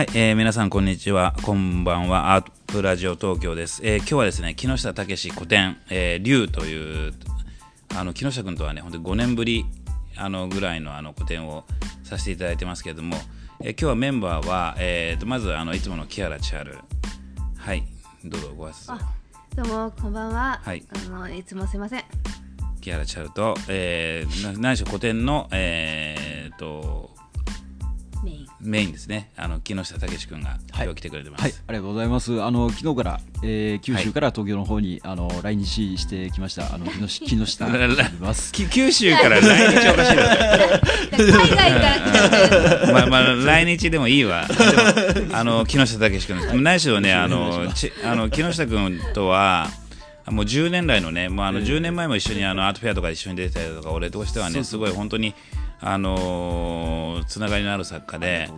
はい、えー皆さんこんにちは、こんばんは、アープラジオ東京です。えー今日はですね、木下武古典、えー、龍という、あの木下君とはね、本当に5年ぶりあのぐらいのあの個展をさせていただいてますけれども、えー今日はメンバーは、えーとまずあのいつもの木原千春、はい、どうぞご挨拶どうもこんばんは。はいあのいつもすいません。木原千春と、えー、な何しろ古典の、えー、とメイン。メインですね、あの木下武君が今日来てくれてます。はい、ありがとうございます。あの昨日から、えー九州から東京の方に、あの来日してきました。あの木下 木下九州から来日おかしいな海外から来た。まあまあ来日でもいいわ。あの木下武君、何しろね、あのちあの木下君とは。もう10年来のね、もうあの10年前も一緒にあのアートフェアとか一緒に出てたりとか、俺としてはね、すごい本当に、あのーつながりのある作家で。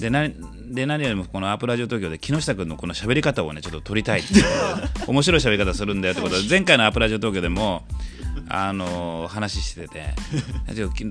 でなで何よりもこのアープラジオ東京で木下君のこの喋り方をねちょっと撮りたいってい 面白い喋り方するんだよってことで。前回のアープラジオ東京でもあの話してて。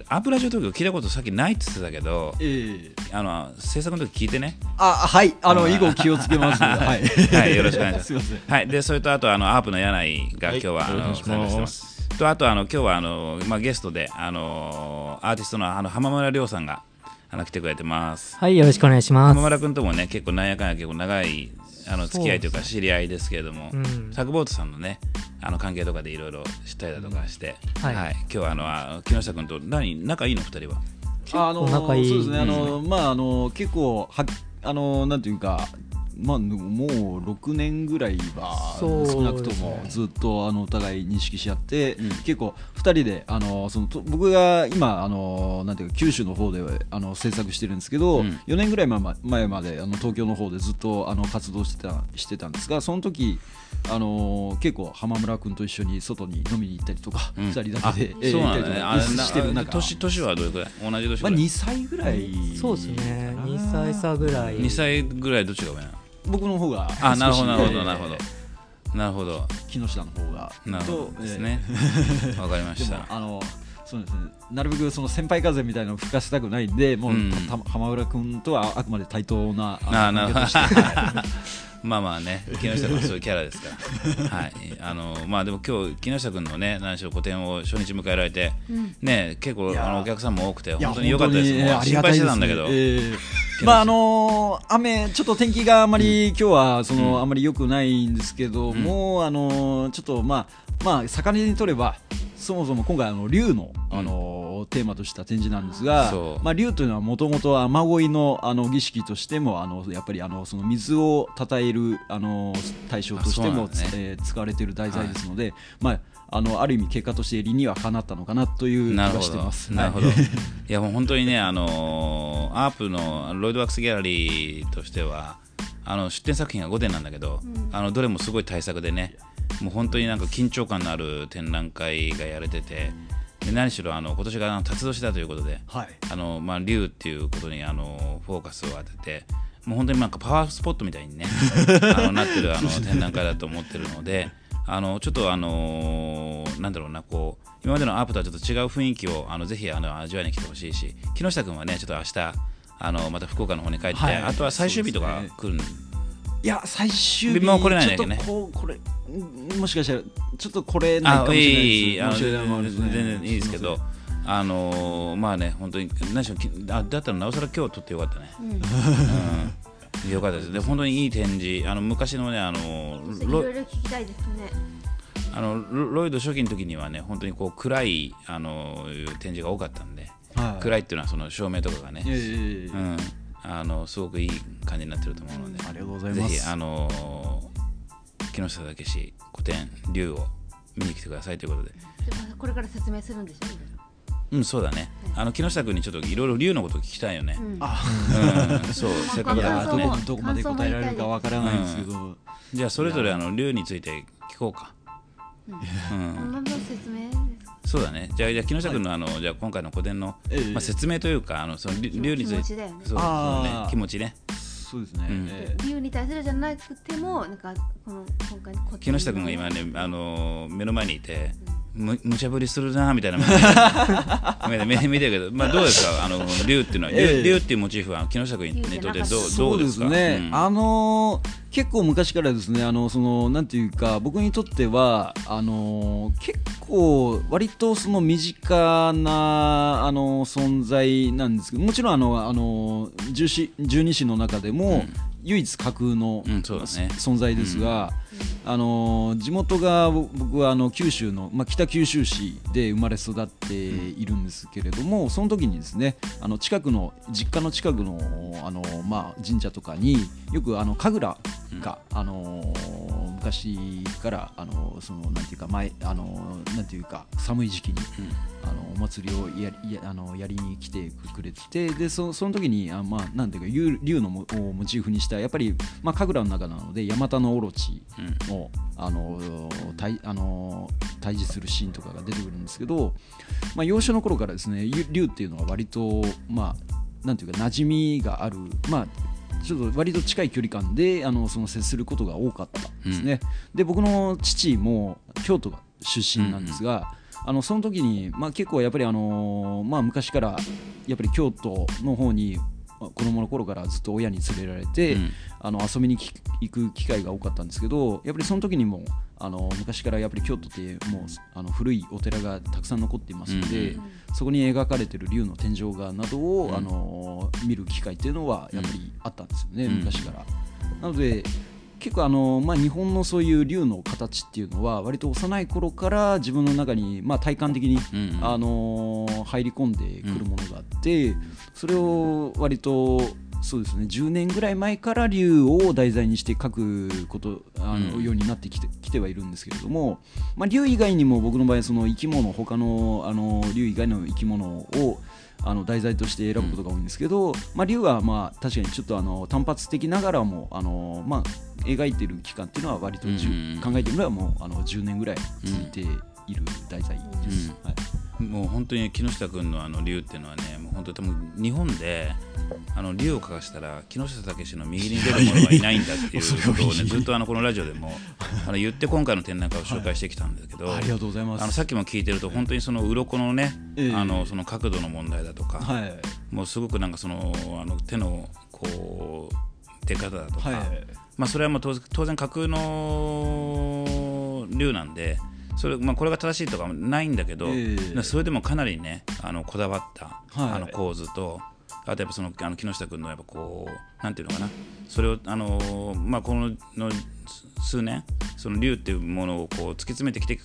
アープラジオ東京聞いたことさっきないって言ってたけどえーあの制作の時聞いてね。あはい、あの以後気をつけます。はい、はいよろしくお願いします。はい。でそれとあとあのアープの柳井が今日は、はい。あの参加してますとあとあの今日はあの、まあ、ゲストであのアーティストのあの浜村亮さんがあの来てくれてます。はい、よろしくお願いします。浜村君ともね結構なんやかんや結構長いあの付き合いというか知り合いですけれども、うん。サグボートさんのねあの関係とかでいろいろ知ったりだとかして、はい。今日はあのあ木下君と何仲いいの二人は？あの構仲いい。そうですね。あの、まああの結構はあのなんていうか。まあ、もう6年ぐらいは少なくともずっとあのお互い認識し合って、うん。結構2人であのそのと僕が今あのなんていうか九州の方であの制作してるんですけど、うん。4年ぐらい前ま前まであの東京の方でずっとあの活動してたしてたんですがその時あの結構浜村君と一緒に外に飲みに行ったりとか、うん。2人だけであそうなんだね。行ったりとかあれなしてる中。年年はどれくらい？同じ年まあ、ぐらい、2歳ぐらいそうですね。かな2歳差ぐらい。2歳ぐらいどっちが上なの？僕の方があなるほどなるほどなるほど。なるほど。木下の方が。なるほどとですね。わ、かりました。もあのそうですね。なるべくその先輩風みたいなのを吹かせたくないんでもう、うん。た浜浦君とはあくまで対等な まあまあね、木下君はそういうキャラですから。はい。あの、まあでも今日、木下君のね、何しろ個展を初日迎えられて、ね、結構あのお客さんも多くて、本当に良かったです。本当にもう心配してたんだけど。まああのー雨ちょっと天気があまり、今日はその、うん。あまり良くないんですけどん。も、あのーちょっとまあまあ魚にとればそもそも今回あの竜の、あのーテーマとした展示なんですがまあ竜というのはもともと雨乞いのあの儀式としてもあのやっぱりあのその水をたたえるあの対象としても、ね。えー使われている題材ですので、まああのある意味結果として理にはかなったのかなという気がなるほどしてます。。なるほど。はいいや、もう本当にね、あのーアープのロイドワックスギャラリーとしては、あの出展作品が5点なんだけど、あのどれもすごい大作でね、もう本当になんか緊張感のある展覧会がやれてて、で何しろあの今年が辰年だということで、はいあのまあ、竜っていうことにあのフォーカスを当ててもう本当になんかパワースポットみたいにね あのなってるあの展覧会だと思ってるのであのちょっとあのなんだろうなこう今までのアープとはちょっと違う雰囲気をあのぜひあの味わいに来てほしいし木下君はねちょっと明日あのまた福岡の方に帰って、はいあとは最終日とか来るんいや最終日もう来れないんだけどねちょっとこうこれんもしかしたらちょっとこれないかあもしれないです全然いいですけどあのまあね本当に何しろきあだったらなおさら今日撮ってよかったね。うん。うん、よかったです。で、本当にいい展示、あの昔のね、あのいロろいろ聞きたいですね。あのロロイド初期の時にはね、本当にこう暗いあの展示が多かったんで、はい。暗いっていうのはその照明とかがね、いやいやいやいやうん、あのすごくいい感じになってると思うので、ありがとうございます。ぜひあの木下武史古典竜を見に来てくださいということで、これから説明するんでしょ？うん、そうだね。あの木下君にちょっといろいろ竜のこと聞きたいよね。うん。あうん、そう、せっかくだからねこ。どこまで答えられるかわからないんですけど、じゃあそれぞれあの竜について聞こうか。うんまず説明ですか？そうだね。じゃあ、じゃあ木下君の、あの、じゃあ今回の古典の、ええまあ、説明というか、あの、その、り気持竜について。気持ちだよねそう、ね、気持ちね。そうですね、うんえ理由に対するじゃなくてもなんかこの今回の木下君が今ね、あの、目の前にいて。む無茶ぶりするなみたいな目で 目で見てるけど、まあ、どうですか？あの竜っていうのは、ええ。竜竜っていうモチーフは木下君にとってどうどそううでか？ですすね、うん。あのー結構昔からですねあのそのなんていうか僕にとってはあのー結構割とその身近なあの存在なんですけどもちろんあのあの十四十二支の中でも、うん。唯一架空の、うんね。存在ですが、あの地元が僕はあの九州の、まあ、北九州市で生まれ育っているんですけれども、その時にですねあの近くの実家の近くのあの、まあ、神社とかによくあの神楽が、あの昔からあのそのなんていうか前あのなんていうか寒い時期に、あのお祭りをやりやあのやりに来てくれててでそその時にあ、まあ、なんていうか竜竜のモをモチーフにしたやっぱり、まあ、神楽の中なのでヤマタノオロチの,、あの対あの対峙するシーンとかが出てくるんですけど、まあ、幼少の頃からですねゆ竜っていうのは割とまあなんていうか馴染みがあるまあちょっと割と近い距離感であのその接することが多かったんですね。で僕の父も京都が出身なんですが、あのその時に、まあ、結構やっぱり、あのまあ、昔からやっぱり京都の方にまあ子供の頃からずっと親に連れられて、うん。あの遊びにき行く機会が多かったんですけどやっぱりその時にもあの昔からやっぱり京都ってもうあの古いお寺がたくさん残っていますので、うんそこに描かれてる竜の天井画などを、うん。あの見る機会っていうのはやっぱりあったんですよね、うん。昔から。なので結構あの、まあ、日本のそういう竜の形っていうのは割と幼い頃から自分の中に、まあ、体感的に、うんあのー入り込んでくるものがあって、それを割とそうですね10年ぐらい前から竜を題材にして書くことあの、うんようになってきてきてはいるんですけれども、まあ、竜以外にも僕の場合その生き物他のあの竜以外の生き物をあの題材として選ぶことが多いんですけど、まあ、竜はまあ確かにちょっとあの単発的ながらもあの、まあ、描いてる期間っていうのは割とじゅ、うん考えてみればもうあの10年ぐらい続いている題材です。うん。はいもう本当に木下君のあの竜っていうのはねもう本当に多分日本であの竜を描かしたら木下武の右に出る者はいないんだっていう ことをねずっとあのこのラジオでも あの言って今回の展覧会を紹介してきたんだけど、ありがとうございます。あのさっきも聞いてると本当にその鱗のね、ええ。あのその角度の問題だとか、はい。もうすごくなんかそのあの手のこう出方だとか、はい。まあ、それはもう当然当然架空の竜なんでそれ、まあ、これが正しいとかもないんだけど、ええ。それでもかなりねあのこだわった、はい。あの構図とあとやっぱそのあの木下君のやっぱこうなんていうのかなそれをあの、まあ、このの数年その竜っていうものをこう突き詰めてきてか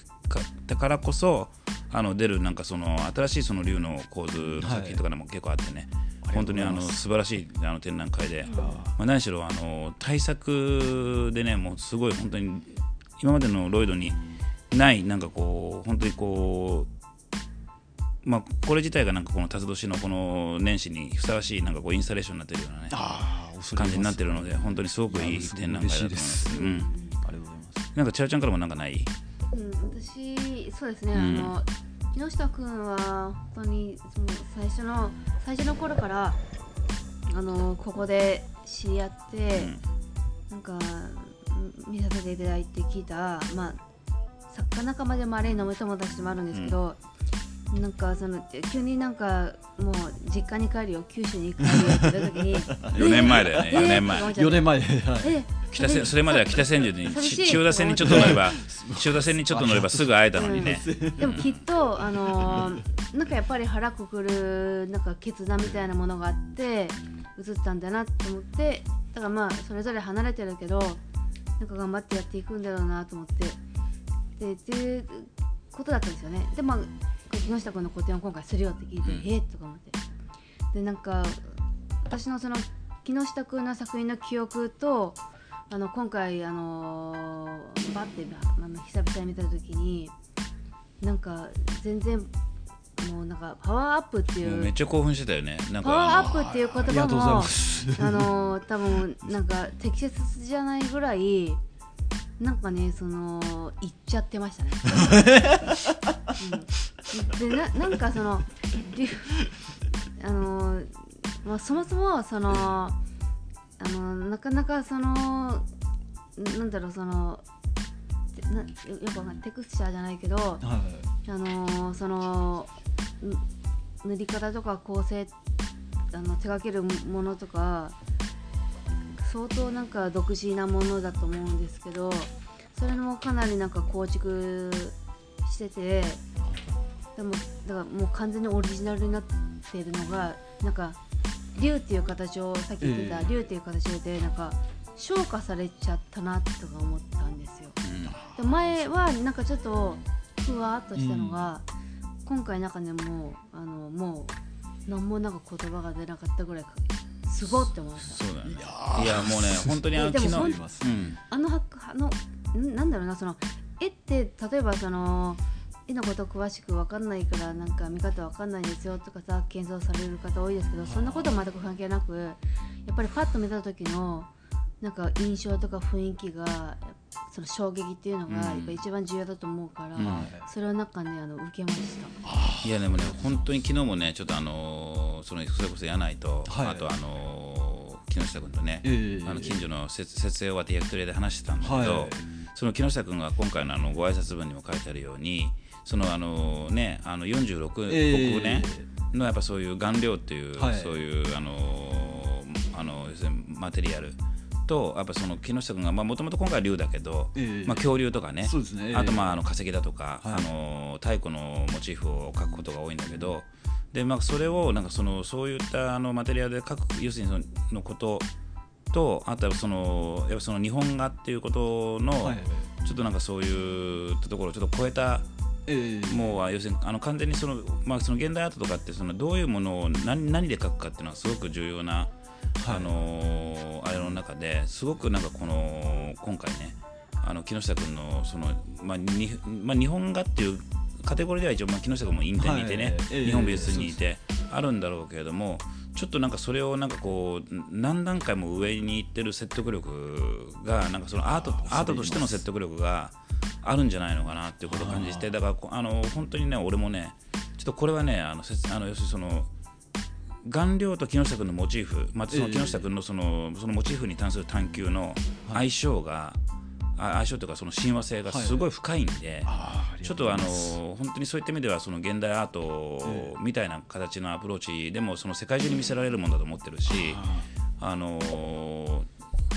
たからこそあの出るなんかその新しいその竜の構図の作品とかでも結構あってね、本当にあの素晴らしいあの展覧会で、まあ、何しろあの対策でねもうすごい本当に今までのロイドにないなんかこう本当にこうまあこれ自体がなんかこの辰年のこの年始にふさわしいなんかこうインスタレーションになってるようなね感じになってるので本当にすごくいい展覧会だと思います。うん、ありがとうございます。なんか千代ちゃんからもなんかないうん、私そうですね、うん。あの木下君は本当にその最初の最初の頃からあのここで知り合って、なんかうん見させていただいて聞いたまあ作家仲間でもあれ飲む友達でもあるんですけど、なんかその急になんかもう実家に帰るよ。九州に帰るよって言った時に 4年前だよね。え4年前。4年前。はい。え北千それまでは北千住に千代田線にちょっと乗れば千代田線にちょっと乗れば すぐ会えたのにね、でもきっと、あのーなんかやっぱり腹くくるなんか決断みたいなものがあって映ったんだなと思ってだからまあそれぞれ離れてるけどなんか頑張ってやっていくんだろうなと思ってでっていうことだったんですよね。でまあ木下君の個展を今回するよって聞いて、うん。えっとか思って。でなんか私のその木下君の作品の記憶とあの今回あのーバッてあの久々に見た時になんか全然もうなんかパワーアップっていうめっちゃ興奮してたよね。なんパワーアかップっていう言葉も。あのー多分なんか適切じゃないぐらいなんかねその言っちゃってましたね。うん、でななんかそのあのーまあ、そもそもそのあのなかなかそのなんだろうそのてなよくわかんないテクスチャーじゃないけどはいあのーそのん塗り方とか構成あの手掛けるものとか相当なんか独自なものだと思うんですけどそれもかなりなんか構築しててでもだからもう完全にオリジナルになっているのがなんか竜っていう形をさっき言ってたええ。竜っていう形でなんか昇華されちゃったなとか思ったんですよ。で前はなんかちょっとふわっとしたのが、今回なんかねもうあのもう何もなんか言葉が出なかったぐらいすごって思いました。そうだね。いやもうね本当にあの昨日あのはあのんなんだろうなその絵って例えばその絵のこと詳しく分かんないからなんか見方分かんないんですよとかさ検討される方多いですけどそんなことは全く関係なくやっぱりパッと見た時のなんか印象とか雰囲気がその衝撃っていうのがうん。やっぱ一番重要だと思うから、うん。それをなんかねあの受けました。いやでもね本当に昨日もねちょっとあのーそのそれこそ柳井と、はい。あとあのー木下君とね、ええ。あの近所の設設営終わって焼き鳥屋で話してたんだけど、はい。その木下君が今回のあのご挨拶文にも書いてあるようにそのあのねあの46ええ。国ね、のやっぱそういう顔料っていう、はい。そういうあのあの要するにマテリアルとやっぱその木下君がもともと今回は竜だけど、ええ。まあ、恐竜とかねね。ええ。あとまああの化石だとか、はい。あの太古のモチーフを描くことが多いんだけどで、まあ、それをなんかそのそういったあのマテリアルで描く要するにそののこととあとはそのやっぱその日本画っていうことの、はい。ちょっとなんかそういうところをちょっと超えたええ。もう要するにあの完全にその,、まあ、その現代アートとかってそのどういうものを何何で描くかっていうのはすごく重要な、あのーあれの中ですごくなんかこの今回ねあの木下君のその、まあにまあ、日本画っていうカテゴリーでは一応、まあ、木下君もインテにいてね、はいええ日本美術にいてあるんだろうけれどもちょっとなんかそれをなんかこう何段階も上に行ってる説得力がなんかそのアートアートとしての説得力があるんじゃないのかなっていうことを感じてだからこあの本当にね俺もねちょっとこれはねあのせあの要するにその顔料と木下君のモチーフ、まあ、そのええ。木下君のそのそのモチーフに関する探求の相性が、あ相性というかその親和性がすごい深いんで、あーちょっとあの本当にそういった意味ではその現代アートえみたいな形のアプローチでもその世界中に見せられるものだと思ってるし、あの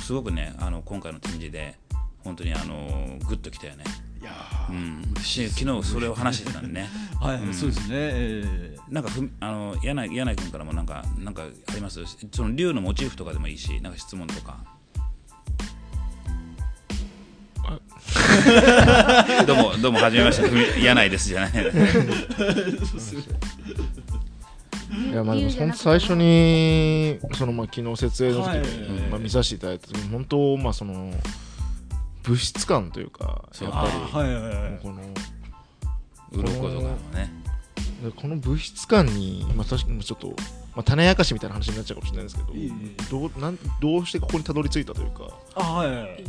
すごくねあの今回の展示で本当にあのグッときたよね。いやうん、し昨日それを話してたんでね。ー はい、うん。そうですね、えなんかふあの柳井柳井君からもなんかなんかあります？その竜のモチーフとかでもいいしなんか質問とか。どうもどうもはじめまして。ふみ柳井ですじゃない。いやまあでも本当最初にそのまあ昨日設営の時はい。にまあ見させていただいた時に本当まあその物質感というかやっぱりあーはいはいはい。もうこの鱗とかもね。でこの物質感にまあ確かにちょっとまあ種明かしみたいな話になっちゃうかもしれないですけどいえいどうなんどうしてここにたどり着いたというか。あはいはい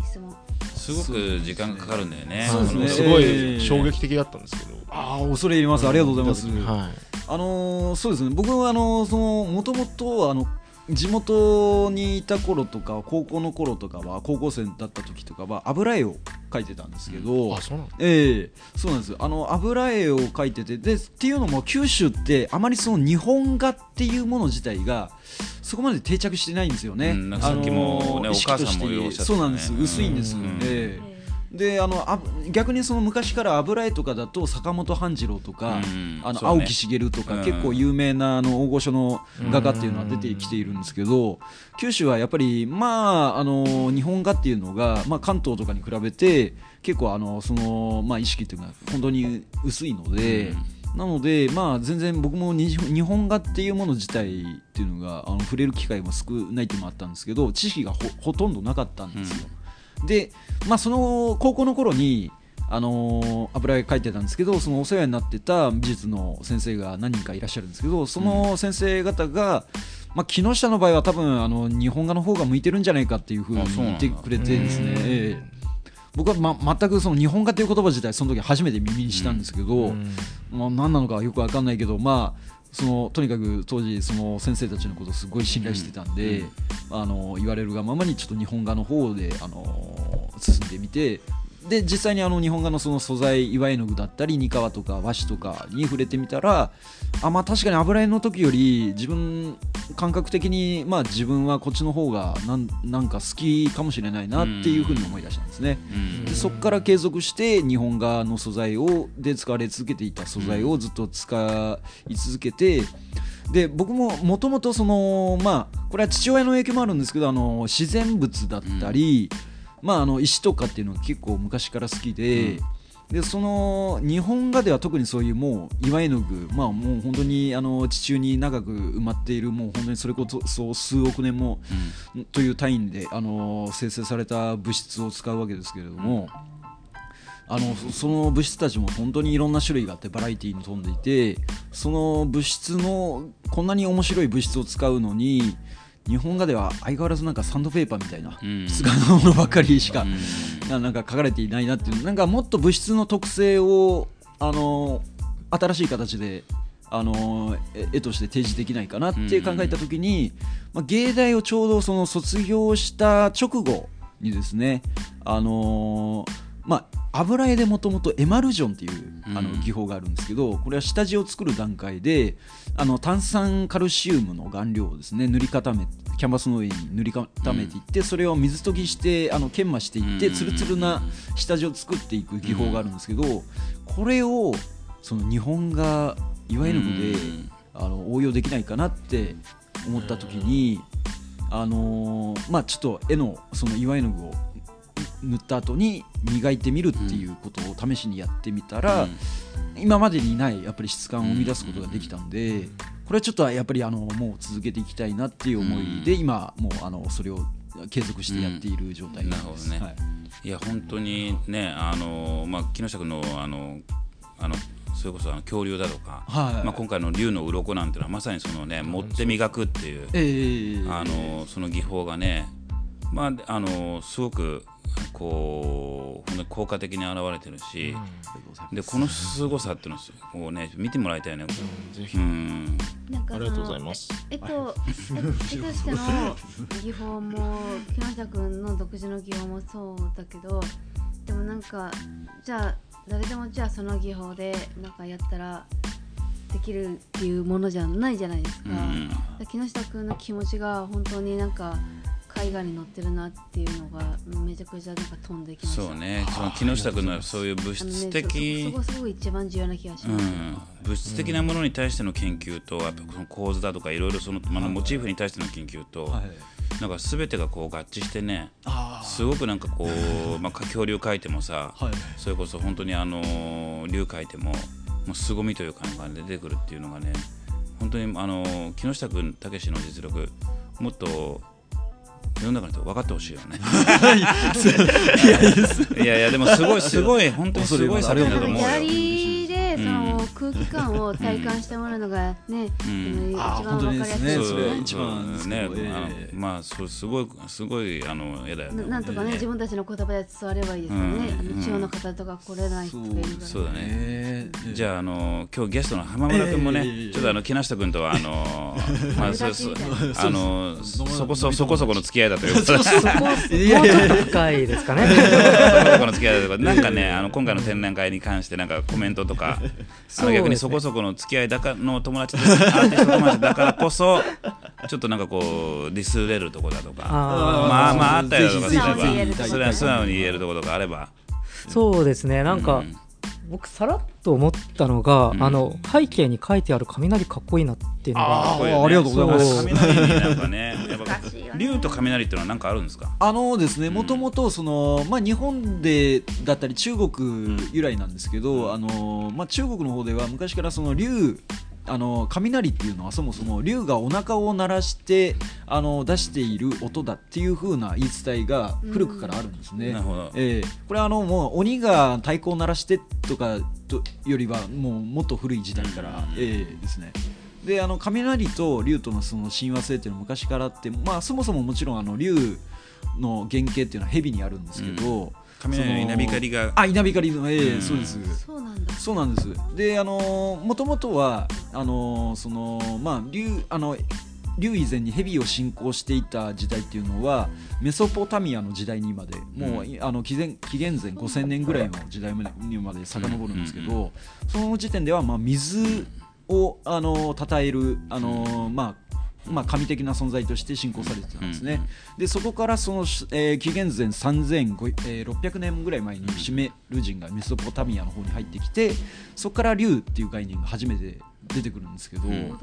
すごく時間がかかるんだよね。そうですね。すごええい衝撃的だったんですけど。ああ恐れ入ります。ありがとうございます、はあのーそうですね。僕はあのーそのもともとあの地元にいた頃とか高校の頃とかは高校生だった時とかは油絵を描いてたんですけど、いあそうなんだ。ええそうなんです。あの油絵を描いててでっていうのも九州ってあまりその日本画っていうもの自体がそこまで定着してないんですよね。うんなんかさっきもねあのー意識とお母さんもおっしゃってたね。そうなんです。薄いんです。うん。ええであのあ逆にその昔から油絵とかだと坂本半次郎とか、うんあの青木茂とか、うん結構有名なあの大御所の画家っていうのは出てきているんですけど、九州はやっぱりまああの日本画っていうのが、まあ、関東とかに比べて結構あのその、まあ、意識っていうのが本当に薄いので。なので、まあ、全然僕もに日本画っていうもの自体っていうのがあの触れる機会も少ないっていうのもあったんですけど知識がほほとんどなかったんですよ。で、まあ、その高校の頃にあのー油絵描いてたんですけどそのお世話になってた美術の先生が何人かいらっしゃるんですけどその先生方が、まあ、木下の場合は多分あの日本画の方が向いてるんじゃないかっていうふうに言ってくれてですね、僕は、ま、全くその日本画という言葉自体その時初めて耳にしたんですけど、うん。まあ、何なのかよく分かんないけど、まあ、そのとにかく当時その先生たちのことをすごい信頼してたんで、あの言われるがままにちょっと日本画の方であの進んでみてで実際にあの日本画のその素材岩絵の具だったり煮皮とか和紙とかに触れてみたらあまあ確かに油絵の時より自分感覚的にまあ自分はこっちの方がなんなんか好きかもしれないなっていうふうに思い出したんですね。うんでそこから継続して日本画の素材をで使われ続けていた素材をずっと使い続けてで僕ももともとそのまあこれは父親の影響もあるんですけどあの自然物だったり、まあ、あの石とかっていうのが結構昔から好きで。でその日本画では特にそういうもう岩絵の具まあもう本当にあの地中に長く埋まっているもう本当にそれこそ数億年もという単位であの生成された物質を使うわけですけれども、あのそその物質たちも本当にいろんな種類があってバラエティーに富んでいてその物質のこんなに面白い物質を使うのに日本画では相変わらずなんかサンドペーパーみたいなうん。質感のものばっかりしか、うん。ななんか書かれていないなっていうなんかもっと物質の特性をあの新しい形であのえ絵として提示できないかなって考えた時に、まあ、芸大をちょうどその卒業した直後にですねあのまあ油絵でもともとエマルジョンっていうあのうん技法があるんですけどこれは下地を作る段階であの炭酸カルシウムの顔料をですね塗り固めキャンバスの上に塗り固めていって、それを水研ぎしてあの研磨していって、うん。ツルツルな下地を作っていく技法があるんですけど、これをその日本画岩絵の具で、うん。あの応用できないかなって思った時に、あのーまあちょっと絵のその岩絵の具を塗った後に磨いてみるっていうことを試しにやってみたら、今までにないやっぱり質感を生み出すことができたんで、これはちょっとやっぱりあのもう続けていきたいなっていう思いで、今もうあのそれを継続してやっている状態なんです。うんなるほどね。はい。いや本当にねあのまあ木下君のあのあのそれこそあの恐竜だとか、はい。まあ今回の竜の鱗なんていうのはまさにそのね持って磨くっていうええ。あのその技法がねまああのすごくこう本当に効果的に現れてるし、でこの凄さっていうのをね見てもらいたいよね。ぜひ。うん。なんかありがとうございます。えっと、え絵としての技法も木下君の独自の技法もそうだけどでもなんかじゃあ誰でもじゃあその技法でなんかやったらできるっていうものじゃないじゃないですか,、うん。木下君の気持ちが本当になんか海外に乗ってるなっていうのがめちゃくちゃなんか飛んできました。そうね。その木下君のそういう物質的そそこそこすごい一番重要な気がします、うん、物質的なものに対しての研究と、やっぱその構図だとかいろいろその、まあ、モチーフに対しての研究と、はい。なんか全てがこう合致してね。あすごくなんかこう、まあ、恐竜描いてもさ、はい。それこそ本当にあのー竜描いてももう凄みという感じが出てくるっていうのがね本当にあのー木下君たけしの実力もっと世の中の人分かってほしいよね。いやいやでもすごい すごい本当にすごい作品だと思うよその空気感を体感してもらうのがね、うん。一番わかりやすいですね。一番ね、まあそうすごいすごいあの絵だよね。ななんとかね、自分たちの言葉で伝わればいいですよね、うん。あの地方の方とか来れない人がいるから、そう。だね。ええじゃああの今日ゲストの浜村君もね、ええ。ちょっとあの木下君とはあの まあそうそうあのそこそそこそこの付き合いだということで。そこ、もうちょっと深いですかね。そこそこの付き合いだということで。なんかねあの今回の展覧会に関してなんかコメントとか、逆にそこそこの付き合いだかの友達でアーティスト友達だからこそちょっとなんかこうディスれるとこだとか。あまあまああったりだとかすれぜひ素直に言えるとばこそれは素直に言えるところがあれば。ーそうですね。なんか、うん僕さらっと思ったのが、うん。あの背景に書いてある雷かっこいいなっていうのがかっこいいよね。ありがとうございます。雷になんかね 竜と雷っていうのは何かあるんですか？あのですね、もともとその、まあ、日本でだったり中国由来なんですけど、あのまあ、中国の方では昔からその竜あの雷っていうのはそもそも竜がお腹を鳴らしてあの出している音だっていう風な言い伝えが古くからあるんですね。ええこれはあのもう鬼が太鼓を鳴らしてとかとよりはもうもっと古い時代から、ええですね。であの雷と竜とのその親和性っていうのは昔からあって、まあ、そもそももちろんあの竜の原型っていうのは蛇にあるんですけど、雷の稲光が。あ稲光のええうん。そうです。そうなんだ。そうなんです。であのもともとはあのそのまあ竜あの竜以前に蛇を信仰していた時代っていうのはメソポタミアの時代にまでもう、あの紀元紀元前5000年ぐらいの時代にまで遡るんですけど、うん。その時点ではまあ水をあの称えるあの、まあまあ、神的な存在として信仰されてたんですね、でそこからその、えー紀元前3600年ぐらい前にシメル人がメソポタミアの方に入ってきてそこから竜っていう概念が初めて出てくるんですけど、うん。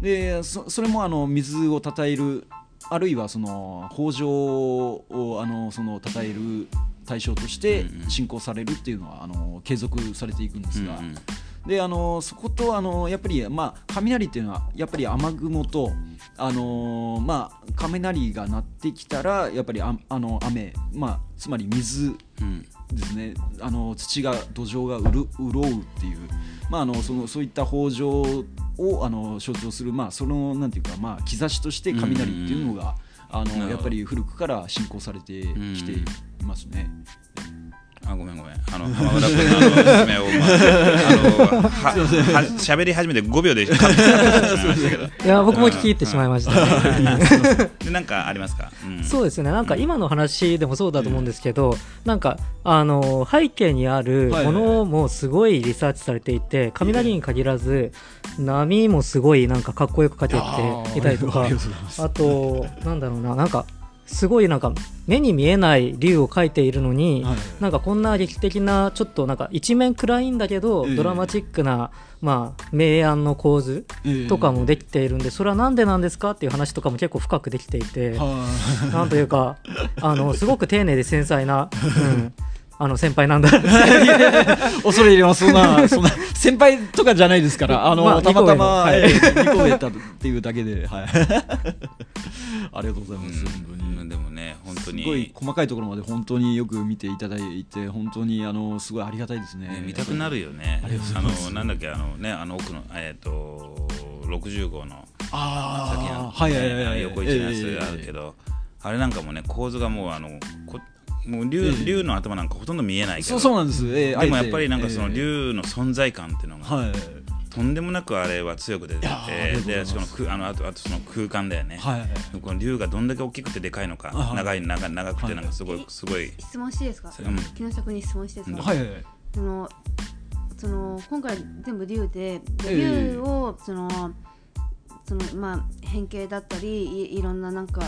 でそそれもあの水を称えるあるいはその豊穣をあのその称える対象としてうんうん。信仰されるっていうのはあの継続されていくんですが、うんであのそことあのやっぱり、まあ、雷っていうのはやっぱり雨雲と、あのまあ、雷が鳴ってきたらやっぱりああの雨、まあ、つまり水うんですね。あの土が土壌がうる潤うっていう、まあ、あのそのそういった豊穣をあの象徴する、まあ、そのなんていうか、まあ、兆しとして雷っていうのが、あなるほど。のやっぱり古くから信仰されてきていますね。あごめんごめん。あの浜村君の説明を、まあ、あのはり始めて5秒でいましたけどいや僕も聞き入ってしまいました、ね。でなんかありますか、うん、そうですね。なんか今の話でもそうだと思うんですけど、なんかあの背景にあるものもすごいリサーチされていて雷に限らず波もすごいなんかかっこよく描けていたりとかあとなんだろうな。なんかすごいなんか目に見えない竜を描いているのに、はい。なんかこんな劇的なちょっとなんか一面暗いんだけど、ええ。ドラマチックなまあ明暗の構図とかもできているんで、それはなんでなんですかっていう話とかも結構深くできていて、はなんというか あのすごく丁寧で繊細な、うん、あの先輩なんだ。恐れ入れます。そんなそんな先輩とかじゃないですからあの、まあたまたまはい。ええ二個上だっていうだけではい。ありがとうございます、本当にうん、でもね本当すごいに、細かいところまで本当によく見ていただいて本当にあのすごいありがたいですね。ね、見たくなるよね。あのなんだっけあのねあの奥のえっ、と60号の。あ先の、あはいはいはいはい。横一のやつあるけど、あれなんかもね構図がもうあのこもう竜,、ええ。竜の頭なんかほとんど見えないけど。そうそうなんです、ええでもやっぱりなんかそのええ。竜の存在感っていうのが、はいとんでもなくあれは強く出ててでしかもくあのあとあとその空間だよね、はいこの竜がどんだけ大きくてでかいのか、はい長い長長くはいてなんかすごいすごい、質問していいですか、うん。木下君に質問していいですか、はいはいそのその今回全部竜で竜をそのそのまあ変形だったりいいろんななんか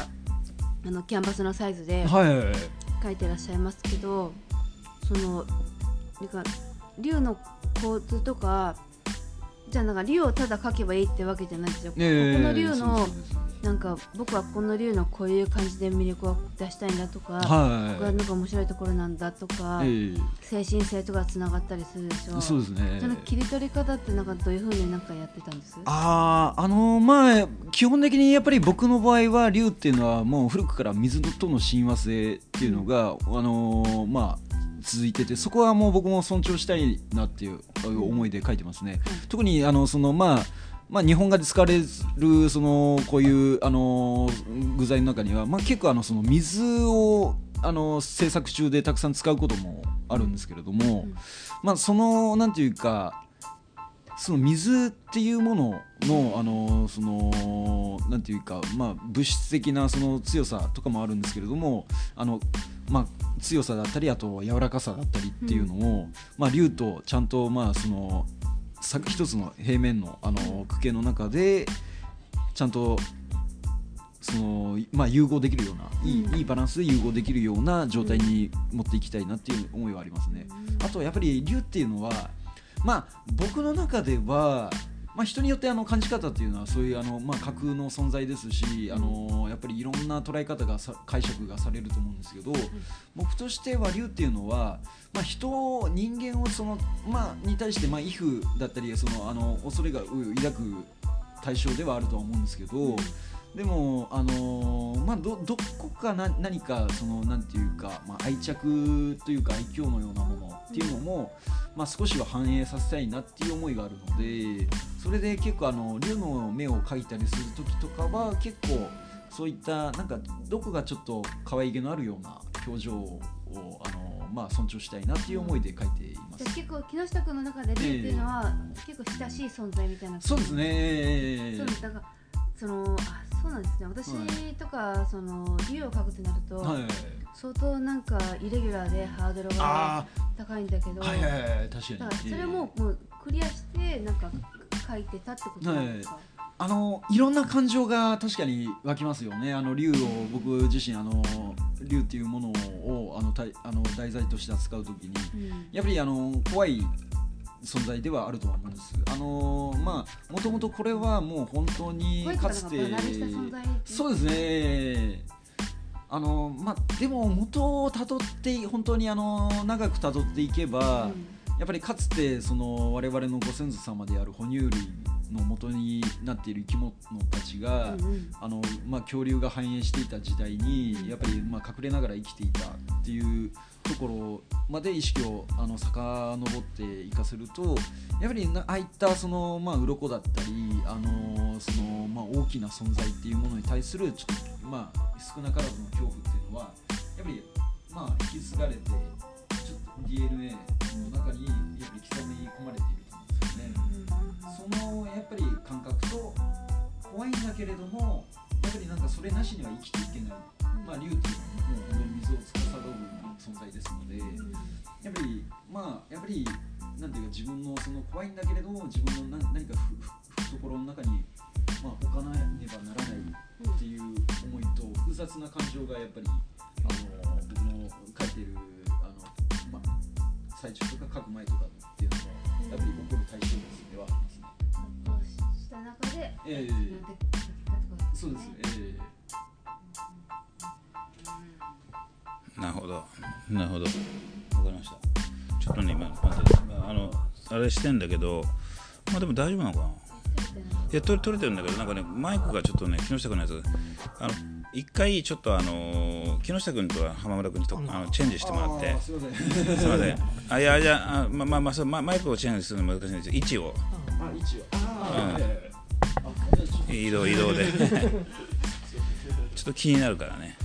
あのキャンバスのサイズではいはいはい。描いてらっしゃいますけどそのなんか竜の構図とかじゃあなんか竜をただ描けばいいってわけじゃないんですよ。ええここの竜のなんか僕はこの竜のこういう感じで魅力を出したいんだとか、ここがはいなんか面白いところなんだとか、え精神性とかつながったりするでしょ。えそうですね。その切り取り方ってなんかどういうふうになんかやってたんです？あーあのまあ基本的にやっぱり僕の場合は竜っていうのはもう古くから水との親和性っていうのが、あのーまあ続いててそこはもう僕も尊重したいなっていう思いで書いてますね、特にあのそのまあまあ、日本画で使われるそのこういう、あのー具材の中には、まあ、結構あのその水を、あのー制作中でたくさん使うこともあるんですけれども、うん。まあ、そのなんていうかその水っていうもののあのそのなんていうか、まあ、物質的なその強さとかもあるんですけれどもあの、まあ、強さだったりあと柔らかさだったりっていうのを、まあ、竜とちゃんとまあそのさ一つの平面のあの区形の中でちゃんとその、まあ、融合できるようないい,、うん。いいバランスで融合できるような状態に持っていきたいなっていう思いはありますね。あとやっぱり竜っていうのはまあ僕の中では、まあ、人によってあの感じ方っていうのはそういうあの、まあ、架空の存在ですしあのやっぱりいろんな捉え方がさ解釈がされると思うんですけど、僕としては竜っていうのは、まあ、人人間をその、まあ、に対して、まあ、威風だったりそのあの恐れがう抱く対象ではあるとは思うんですけど。でも、あのーまあ、どどこかな何かそのなんていうか、まあ、愛着というか愛嬌のようなものっていうのも、まあ、少しは反映させたいなっていう思いがあるのでそれで結構あの竜の目を描いたりする時とかは結構そういったなんかどこがちょっと可愛げのあるような表情を、あのーまあ、尊重したいなっていう思いで描いています。結構木下君の中で竜っていうのは、結構親しい存在みたいなそうですね。そうです。だからそのあそうなんですね。私とかその竜を描くとなると、はい相当なんかイレギュラーでハードルがあ高いんだけど、あはいはいはい確かに。だからそれももうクリアしてなんか書いてたってことなんですか、あのいろんな感情が確かに湧きますよね。あの竜を僕自身あの竜っていうものをあのたいあの題材として扱うときに。うん。やっぱりあの怖い存在ではあるとは思うんです。あのまあもともとこれはもう本当にかつてそうですね。あのまあでも元をたどって本当にあの長くたどっていけば。うんやっぱりかつてその我々のご先祖様である哺乳類の元になっている生き物たちが、うんうんあのまあ、恐竜が繁栄していた時代にやっぱりまあ隠れながら生きていたっていうところまで意識をあの遡っていかせるとやっぱりなああいったその、まあ、鱗だったりあのその、まあ、大きな存在っていうものに対するちょっと、まあ、少なからずの恐怖っていうのはやっぱり、まあ、引き継がれてちょっと DNA の中にやっぱり刻み込まれていると思うんですよね。そのやっぱり感覚と怖いんだけれどもやっぱりなんかそれなしには生きていけない、まあ、竜っていうのはもう本当に水を司る存在ですのでやっぱりまあやっぱりなんていうか自分のその怖いんだけれども自分の何何か懐の中に、まあ、置かなねばならないっていう思いと複雑な感情がやっぱりあの僕の書いてるあの、まあ、最中とか書く前とかっていうのがやっぱり起こる対象物ではありますね。した中で、えそうです、えななるほど。わかりました。ちょっとね今待ってあのあれしてんだけどまあでも大丈夫なのかな？い。や取れ取れてるんだけどなんかねマイクがちょっとね木下君のやつあの一回ちょっとあの木下君と浜村君にとあのチェンジしてもらって。すいません。すいません。あいやじゃああままあまあそうまマイクをチェンジするの難しいんです位置を。あ、一応。あうん。移動移動で。ちょっと気になるからね。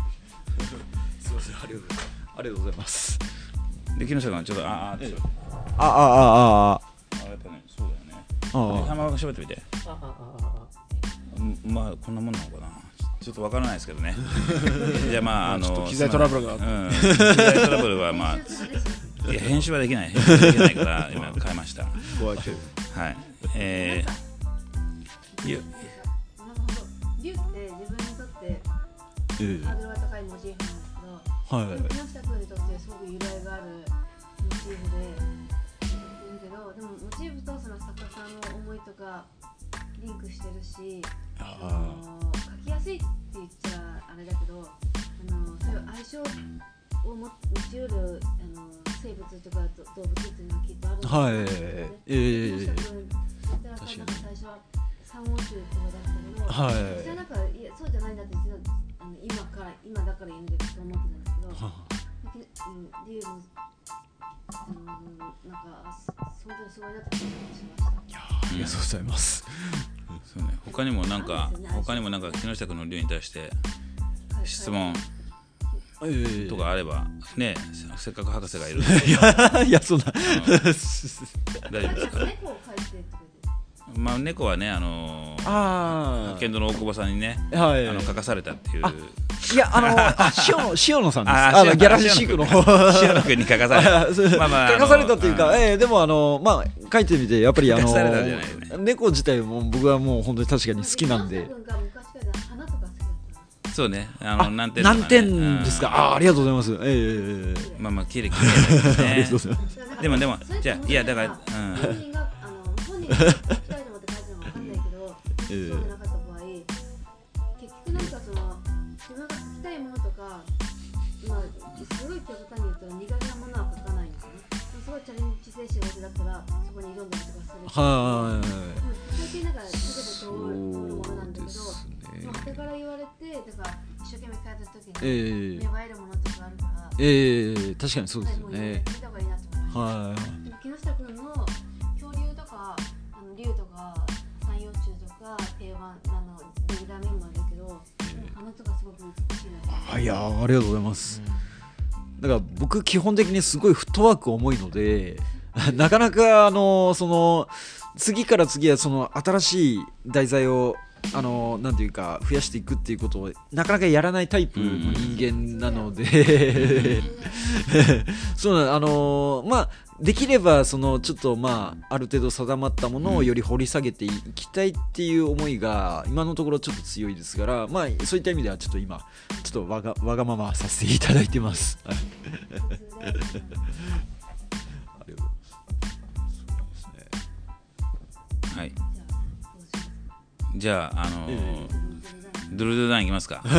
すいません、ありがとうございます。ありがとうございます。で木下君はちょっとああああ、あ、あ、あ、あやっぱねそうだよね。あ、あ、浜村君喋ってみて。ああああ。うんまあこんなもんなのかな。ちょっとわからないですけどね。じゃあまああの機材トラブルが。うん。機材トラブルはまあ いや編集はできない。編集はできないから今変えました。怖いけどはい。えー、いやなるほど竜って自分にとってえハードルが高いモチーフなんですけど、はい。木下君にとってすごく由来があるモチーフで言うけどでもモチーフとその作家さんの思いとかリンクしてるしあの書きやすいって言っちゃあれだけどあのそういう相性を持持ちうるあの生物とかど動物っていうのはきっとあるんだと思うんですよねええ木下君だったら最初は三王虫とかだったけど、はい。私はなんかいやそうじゃないんだって実はあの今から今だから言うんだけど思ってたんですけど、きうん、理由も、うん、なんかそ本当にすごいなって感じました。ありがとうございます。そうね他にもなんか他にもなんか木下君の竜に対して質問ええ。とかあればねせせっかく博士がいる。いや、いや、そんな。大丈夫ですか？猫まあ猫はねあのあ剣道の大久保さんにねあ、はい。あの書かされたっていう。いや、あの、あ、塩野、塩野さんです。あの、ギャラシーシークの。塩野君に書かされた。あそうまあまあ書かされたというか、ええでもあのまあ書いてみてやっぱりあの猫自体も僕はもう本当に確かに好きなんで。木下。君が昔から花とか好きだったそうね。あのあ何点何点ですか？うん。あ、ありがとうございます。えええええまあまあ綺麗綺麗でもでもじゃあいやだからうんそうじゃなかった場合結局なんかその自分が書きたいものとかまあすごい極端に言ったら苦手なものは書かないんですよねすごいチャレンジ精神旺盛だったらそこに挑んだりとかするしはでも最近なんかすぐい。と通るものなんだけどまあ、後から言われてだから一生懸命書いた時にええ芽生えるものとかあるから、ええ確かにそうですよね。見た方がいいなと思いましたはい。あいやーありがとうございます。だから僕基本的にすごいフットワーク重いのでなかなかあのその次から次へその新しい題材をあのなんていうか増やしていくっていうことをなかなかやらないタイプの人間なので、そうなのあのまあできればそのちょっとまあある程度定まったものをより掘り下げていきたいっていう思いが今のところちょっと強いですからまあそういった意味ではちょっと今ちょっとわがわがままさせていただいてます。はいじゃああのードゥルドゥルダンいきますか。じゃ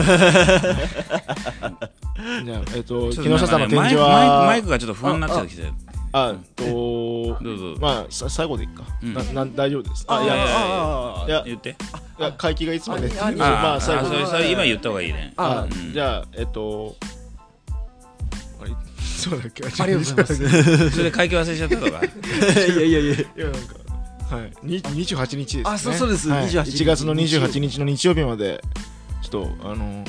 あ、えっと、木下さんの展示マイクマイクマはイクがちょっと不安になっちゃってきて。あとどうぞ。まあさ最後でいいか、うん。なな大丈夫です。あいやいやいやあいや。言って。いや会期がいつまで？ああまあ最後あそれそれ今言った方がいいねあうんじゃあえっとあれそうだっけあありがとうございます。それで会計忘れちゃったとかいやいやいや。いやなんかはい。に28日ですね。あそうそうです。はい。28 1月の28日の日曜日までちょっとあの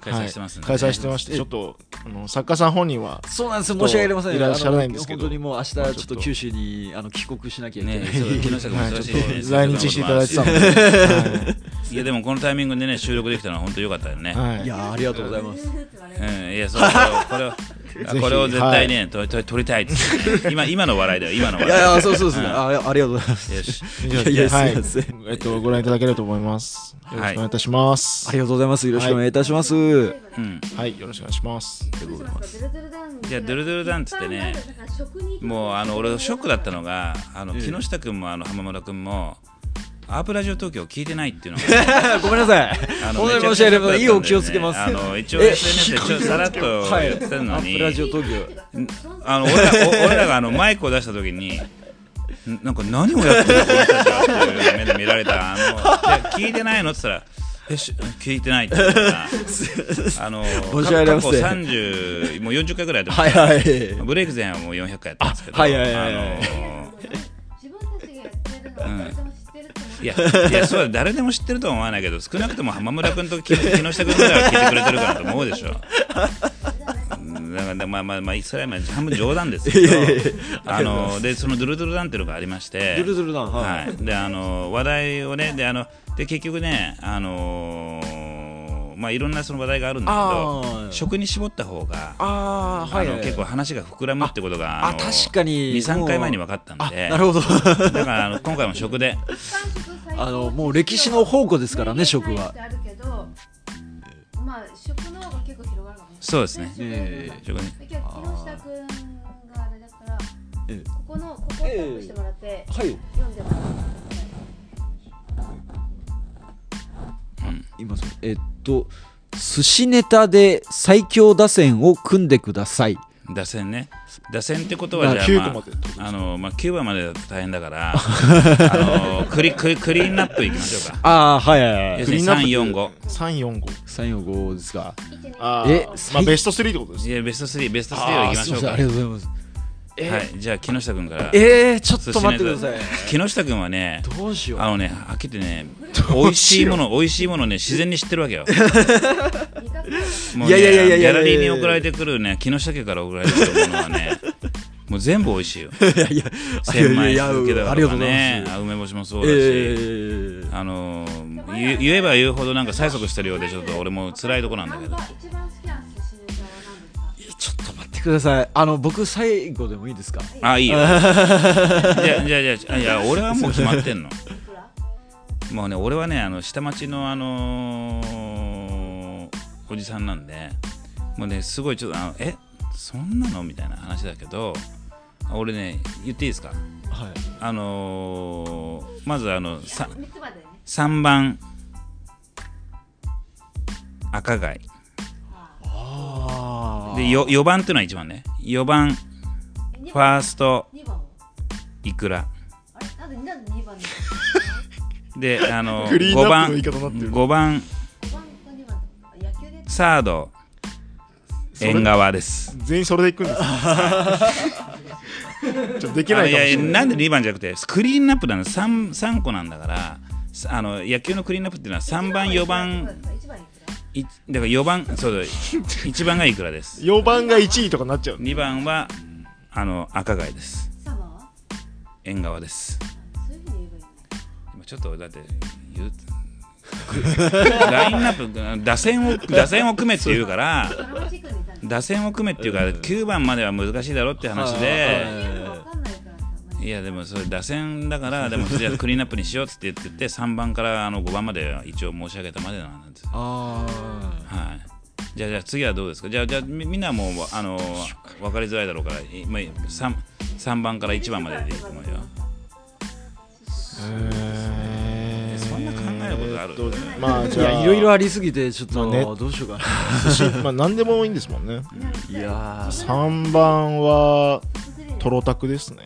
開催してますんではい。開催してましてちょっとあの作家さん本人はそうなんです。よ申し訳ありません。いらっしゃらないんですけどあの本当にもう明日ちょっと九州にあの帰国しなきゃいけない、ね来日していただいてたのでいやでもこのタイミングでね収録できたのは本当良かったよね。はい。はいいやーありがとうございます。うんいやそうこれをこれをあこれを絶対ねとと撮りたい今今の笑いだよ。今のい笑い。やいやそうそうですね、んあありがとうございます。よし。いやいやはいすいません。えっとご覧いただければと思います。よろしくお願いいたします。ありがとうございます。よろしくお願いいたします、うん。はいよろしくお願いします。じゃあドゥルドゥルダンっつってねもうあの俺ショックだったのがあのええ木下君もあの浜村君もアープラジオ東京聞いてないっていうのが。ごめんなさい。あの本当にめちゃくちゃ申し訳ありませんいいお気をつけます。あの一応え SNS でちょっとさらっとはい言ってたのに、アップラジオ東京。あの俺らお俺らがあのマイクを出した時にんなんか何をやってるのこの人たちはっていう目で見られた。あの聞いてないのって言ったらえし聞いてないって言ったらあの 過去30もう40回ぐらいやってます。はいはい。ブレイク前はもう400回やってますけど。あはいはいはいはい。あの自分たいやいやそうだ誰でも知ってるとは思わないけど少なくとも浜村君と木木下君ぐらいは聞いてくれてるからと思うでしょ。うんだからまあまあまあそれはまあ半分冗談ですけど。あのでそのドゥルドゥルダンっていうのがありまして。ドゥルドゥルダンはい、はい、であの話題をねであので結局ねあのーまあいろんなその話題があるんだけあどー。食に絞った方があーはい。はい結構話が膨らむってことがあの確かに。23回前に分かったんで。なるほど。だからあの今回も食で。あのもう歴史の宝庫ですからね食は。まあ食の方が結構広がるかもね。そうですね。ええ。食ねだけど木下くんがあれだからええ。ここのここをタップしてもらってはい。読んでもらう。今そえっと寿司ネタで最強打線を組んでください。打線ね。打線ってことはじゃあ、9まあ、あのまあ9番までだと大変だから あのクリクリクリーンナップいきましょうか。ああはいはいはい。要するに345 345 345ですか。あえーまあベスト3ってことですいやベスト3ベスト3をいきましょうか。ありがとうございますはい。じゃあ木下君から。えー、ちょっと待ってください。木下君はねどうしよう。あのねはっきりね美味しいもの美味しいものね自然に知ってるわけよ。もうねいやいやいやいやいやギャラリーに送られてくるね木下家から送られてくるものはね もう全部美味しいよ。いやいや千枚いやいや漬けだとかね梅干しもそうだし、えー、あのー言言えば言うほどなんか催促してるようでちょっと俺も辛いとこなんだけど。が一番好きな寿司ネタは何ですか？ちょっとください。あの僕最後でもいいですか？あいいよ。じゃあじゃあじゃあいや俺はもう決まってんの。もうね俺はねあの下町のあのーおじさんなんでもうねすごいちょっとあのえ？そんなの？みたいな話だけど俺ね言っていいですか？はい。あのーまずあのさ三つまでね。3番。赤貝。あでよ4番っていうのは1番ね。4番ファースト二番はイクラあれなんであの クリーン5番ナップの言い方になってる。5番サード縁側です。全員それでいくんです できないい。やれなんで2番じゃなくてクリーンナップなの 3, 3個なんだからさあの野球のクリーンナップっていうのは3番4番一番いくらいだから4番そうだ1番がイクラです。4番が1位とかなっちゃう。2番はあの赤貝です。縁側です。今ちょっとだって言うラインナップ打線を打線を組めって言うから打線を組めっていうから9番までは難しいだろって話でいやでもそれ打線だから でもじゃあクリーンアップにしようって言ってて3番からあの5番までは一応申し上げたまでなんですあはい。じゃあじゃあ次はどうですか？じゃあじゃあみみんなもうあの分か。りづらいだろうからいまあ 3, 3番から1番まででいいと思うよ。えそんな考えることある？えーとまあじゃあ。やいろいろありすぎてちょっと、まあね。どうしようか寿司まあ何でもいいんですもんね。な いやー。3番はトロタクですね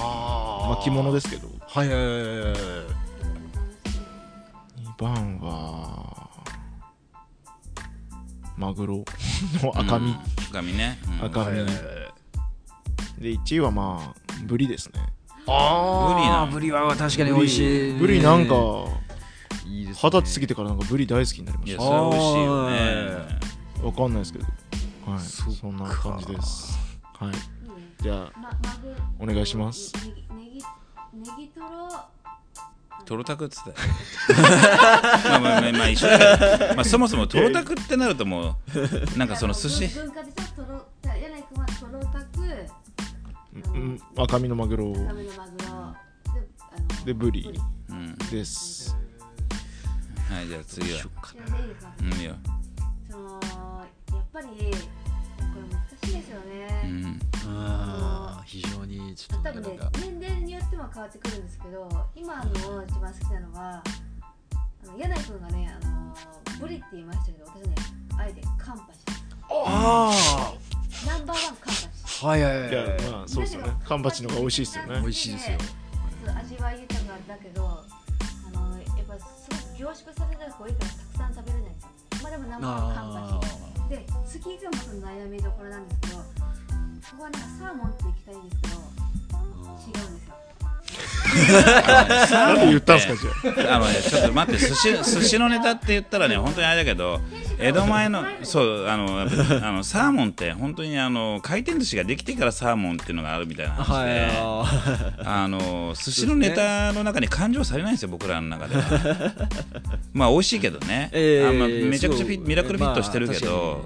まあ着物ですけど。はいはいはいはい。はい2番はマグロ。の赤身、うん赤身ね、うん。赤身、で1位はまあブリですね。あー。ブリは確かに美味しい。ブリなんかいいですね。二十歳過ぎてからなんかブリ大好きになりましいやそれは美味しいよね。たわかんないですけど。はい。そんな感じです。はいじゃあお願いします。ネギネギネギトロ。トロタクっつったよ まあまあまあまあ一緒だけど、まあ、そもそもトロタクってなるともうなんかその寿司。文化でさトロ柳井君はトロタクうん赤身のマグロ。赤身のマグロ。であのでブリ。うんです。はいじゃあ次は。うんいいよ。そのやっぱりこれ難しいですよね、うんあー非常にちょっと多分ねなんか年齢によっても変わってくるんですけど今の一番好きなのはあの柳井君がねあのブリって言いましたけど私ねあえてカンパチあナンバーワンカンパチあはいはいはいい。やまあそうですよね。カンパチの方が美味しいですよね。美味しいですよ。味わい豊かだけどあのやっぱすごく凝縮された方がいいからたくさん食べれないんですよ。まあでもナンバーワンカンパチで次がまた悩みどころなんですけどここはなんかサーモンって行きたいんですけど違うんですよなんで言ったんですかじゃあのね、ちょっと待って、寿司寿司のネタって言ったらね、本当にあれだけど、江戸前の、そう、あの、あのサーモンって、本当にあの回転寿司ができてからサーモンっていうのがあるみたいな話はい。で、ああの寿司のネタの中に感情されないんですよ、僕らの中では。まあ、美味しいけどね、ーあんまめちゃくちゃミラクルフィットしてるけど。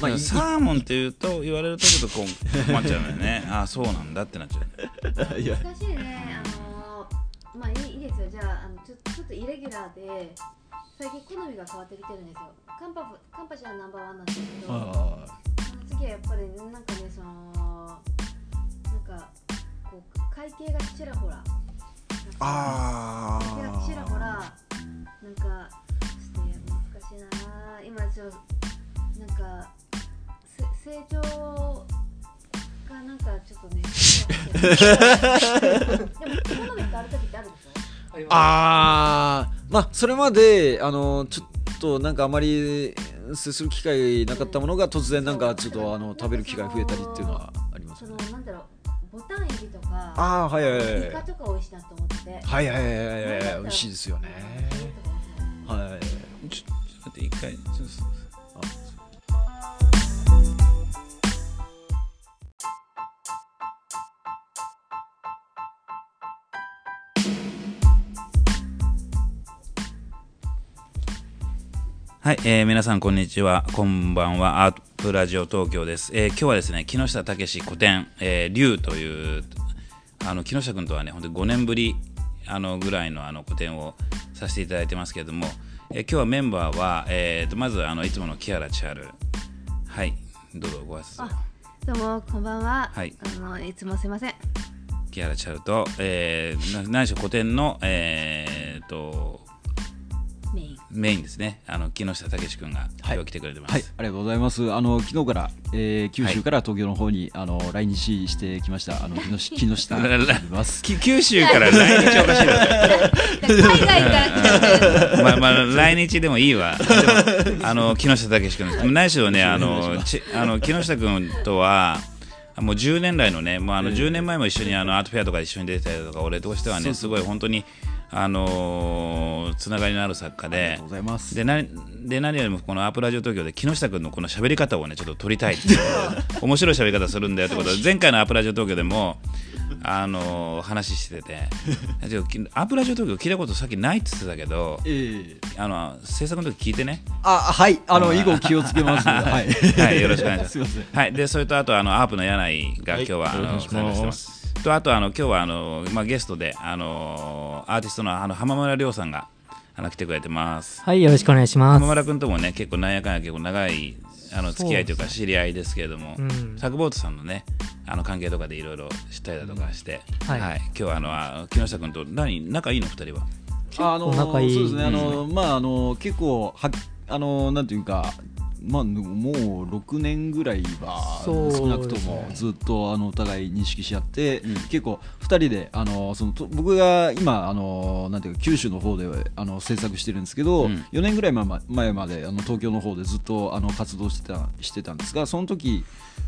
まあサーモンっていうと言われるとちょっとこう困っちゃうのよね。ああ、そうなんだってなっちゃう。いや。難しいね。あのまあいいいいですよ。じゃああのちょちょっとイレギュラーで最近好みが変わってきてるんですよ。カンパフカンパチはナンバーワンなんですけど。次はやっぱりなんかねそのなんかこう会計がちらほらあ会計がちらほらなんかちょっとね難しいな今ちょっとなんかせ成長がなんかちょっとね。でも好み変わる時ってあるでしょあーまあそれまであのちょっとなんかあまり接する機会なかったものが突然なんかちょっとあの食べる機会増えたりっていうのはありますね。のなんだろう。ボタンエビとか。ああはいはいはいイカとか美味しいなと思って。てはいはいはいはいはい。美味しいですよね。はい。ちょちょっと待って、一回。ちょっとはい、えー皆さんこんにちは。こんばんは。アープラジオ東京です。えー今日はですね、木下武古典、えー、龍という、あの木下君とはね、本当に5年ぶりあのぐらいのあの個展をさせていただいてますけれども、えー今日はメンバーは、えーとまずあのいつもの木原千春。はい、どうぞご挨拶どうもこんばんは、はいあのいつもすいません木原千春と、えー、な何しろ古典の、えー、とメインですね、あの木下武君が今日来てくれてます。はい、ありがとうございます。あの昨日から、えー九州から東京の方に、あの来日してきました。あの木下 木下九州から来日おかしいな。海外から来まあまあ来日でもいいわ。あの木下武君、何しろねあのちあの木下君とは。もう10年来のね、もうあの10年前も一緒にあのアートフェアとか一緒に出てたりとか、俺としてはね、すごい本当に、あのーつながりのある作家で。でなで何よりもこのアープラジオ東京で木下君のこの喋り方をねちょっと撮りたいってい 面白い喋り方するんだよってことで前回のアープラジオ東京でもあの話してて。アプラジオ東京聞いたことさっきないって言ってたけどええ。あの制作の時聞いてね。あはい。あのうん以後気をつけます はい。はい。よろしくお願いします。はい。でそれとあとあのアープの柳井が今日は、はい。あのお参加してますとあとあの今日はあの、まあ、ゲストであのアーティストのあの浜村亮さんがあの来てくれてます。はい、よろしくお願いします。浜村君ともね結構なんやかんや結構長いあの付き合いというか知り合いですけれども、うん。サグボートさんのねあの関係とかでいろいろ知ったりだとかして、はい。今日はあのあ木下君と何仲いいの二人は？あの構仲いい。そうですね。あの、まああの結構はあのなんていうかまあ、もう6年ぐらいは少なくともずっとあのお互い認識し合って、うん。結構2人であのそのと僕が今あのなんていうか九州の方であの制作してるんですけど、うん。4年ぐらい前ま前まであの東京の方でずっとあの活動してたしてたんですがその時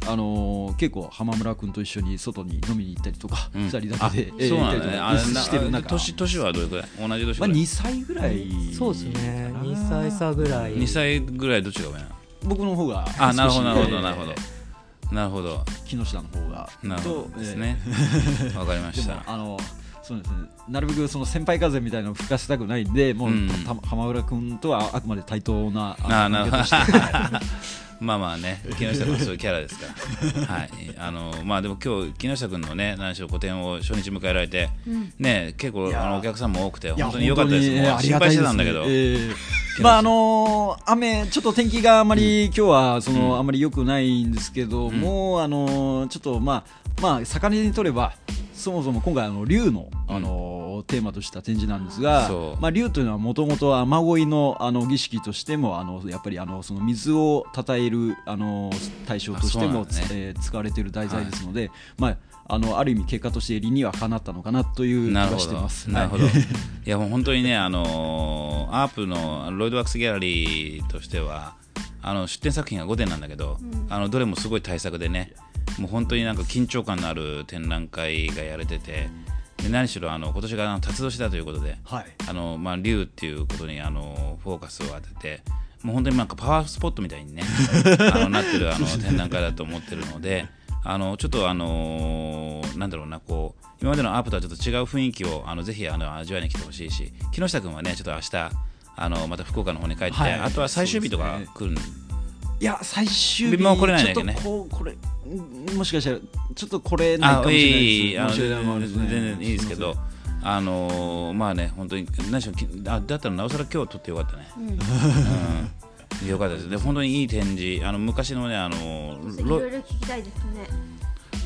あの結構浜村君と一緒に外に飲みに行ったりとか、うん。2人だけであそうなんだね。行ったりとかあれなしてる中。年年はどれくらい？同じ年まあ、ぐらい、2歳ぐらいそうですね。かな2歳差ぐらい。2歳ぐらいどっちが上なの？僕の方があなるほどなるほどなるほど。なるほど。木下の方が。なるほどとですね。わ、かりまでした。もあのそうですね。なるべくその先輩風みたいなのを吹かせたくないんでもう、うん。た浜浦君とはあくまで対等な まあまあね。木下君はそういうキャラですから。はい。あのまあでも今日木下君のね何しろ個展を初日迎えられて、うん。ね結構あのお客さんも多くて本当に良かったです。本当にもう心配してたんだけど、まああのー雨ちょっと天気があまり、今日はその、うん。あまり良くないんですけどうん。も、あのーちょっとまあまあ魚にとればそもそも今回あの竜の、あのーテーマとした展示なんですがまあ竜というのはもともと雨乞いのあの儀式としてもあのやっぱりあのその水をたたえるあの対象としてもね。えー使われている題材ですので、まああのある意味結果として理にはかなったのかなという気がなるほどしてます。なるほど。はいいやもう本当にね、あのーアープのロイドワックスギャラリーとしては、あの出展作品が5点なんだけど、あのどれもすごい大作でね、もう本当になんか緊張感のある展覧会がやれてて、で何しろあの今年が辰年だということで、はいあのまあ竜っていうことにあのフォーカスを当てて、もう本当になんかパワースポットみたいにね、あのなってるあの展覧会だと思ってるので、あのちょっとあのなんだろうなこう今までのアップとはちょっと違う雰囲気をあのぜひあの味わいに来てほしいし、木下君はねちょっと明日あのまた福岡の方に帰って、はい。あとは最終日とか来るんいや最終日もう来れないんだけどね。ちょっとこうこれんもしかしたらちょっとこれないかあもしれないです。全然いいですけど。あのーまあね、本当に何しろきあだったらなおさら今日撮ってよかったね。うん。うん、よかったです。で本当にいい展示、あの昔のね、あのいロろいろ聞きたいですね。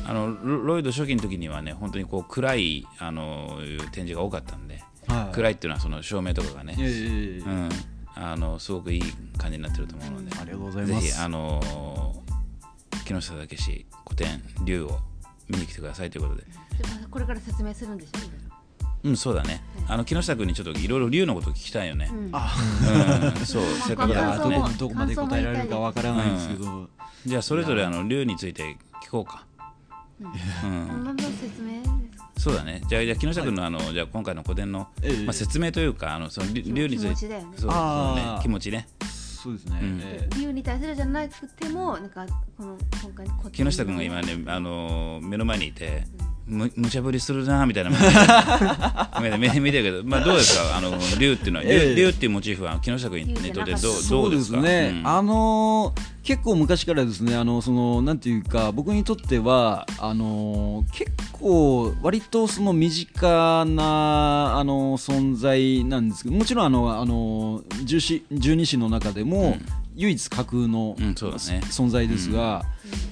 あのロロイド初期の時にはね、本当にこう暗いあの展示が多かったんで、はい。暗いっていうのはその照明とかがね、うん、あのすごくいい感じになってると思うので、ありがとうございます。ぜひあの木下武史古典竜を見に来てくださいということで、でもこれから説明するんでしょ？うんそうだね。あの木下君にちょっといろいろ竜のこと聞きたいよね。うん。あ。うん、そうせっかくだからね。こ。どこまで答えられるかわからないんですけど、じゃあそれぞれあの竜について聞こうか。うん。説明ですか？そうだね。じゃあ、じゃあ木下君のあの、じゃあ今回の古典の、ええ。まあ、説明というか、あのその竜気持竜について、気持ちだよねそうね、気持ちね。そうですね、うん。え理由に対するじゃなくてもなんかこの今回木下君が今ね、あの目の前にいて、む無茶ぶりするなみたいな。目で目で見てるけど、まあどうですか、あの竜っていうのは、竜え。え竜っていうモチーフは木下君にとってどうそううですすね、うん。あのー結構昔からですねあのそのなんていうか僕にとってはあのー結構割とその身近なあの存在なんですけどもちろんあのあの十四十二支の中でも、うん。唯一架空の、うんね。存在ですが、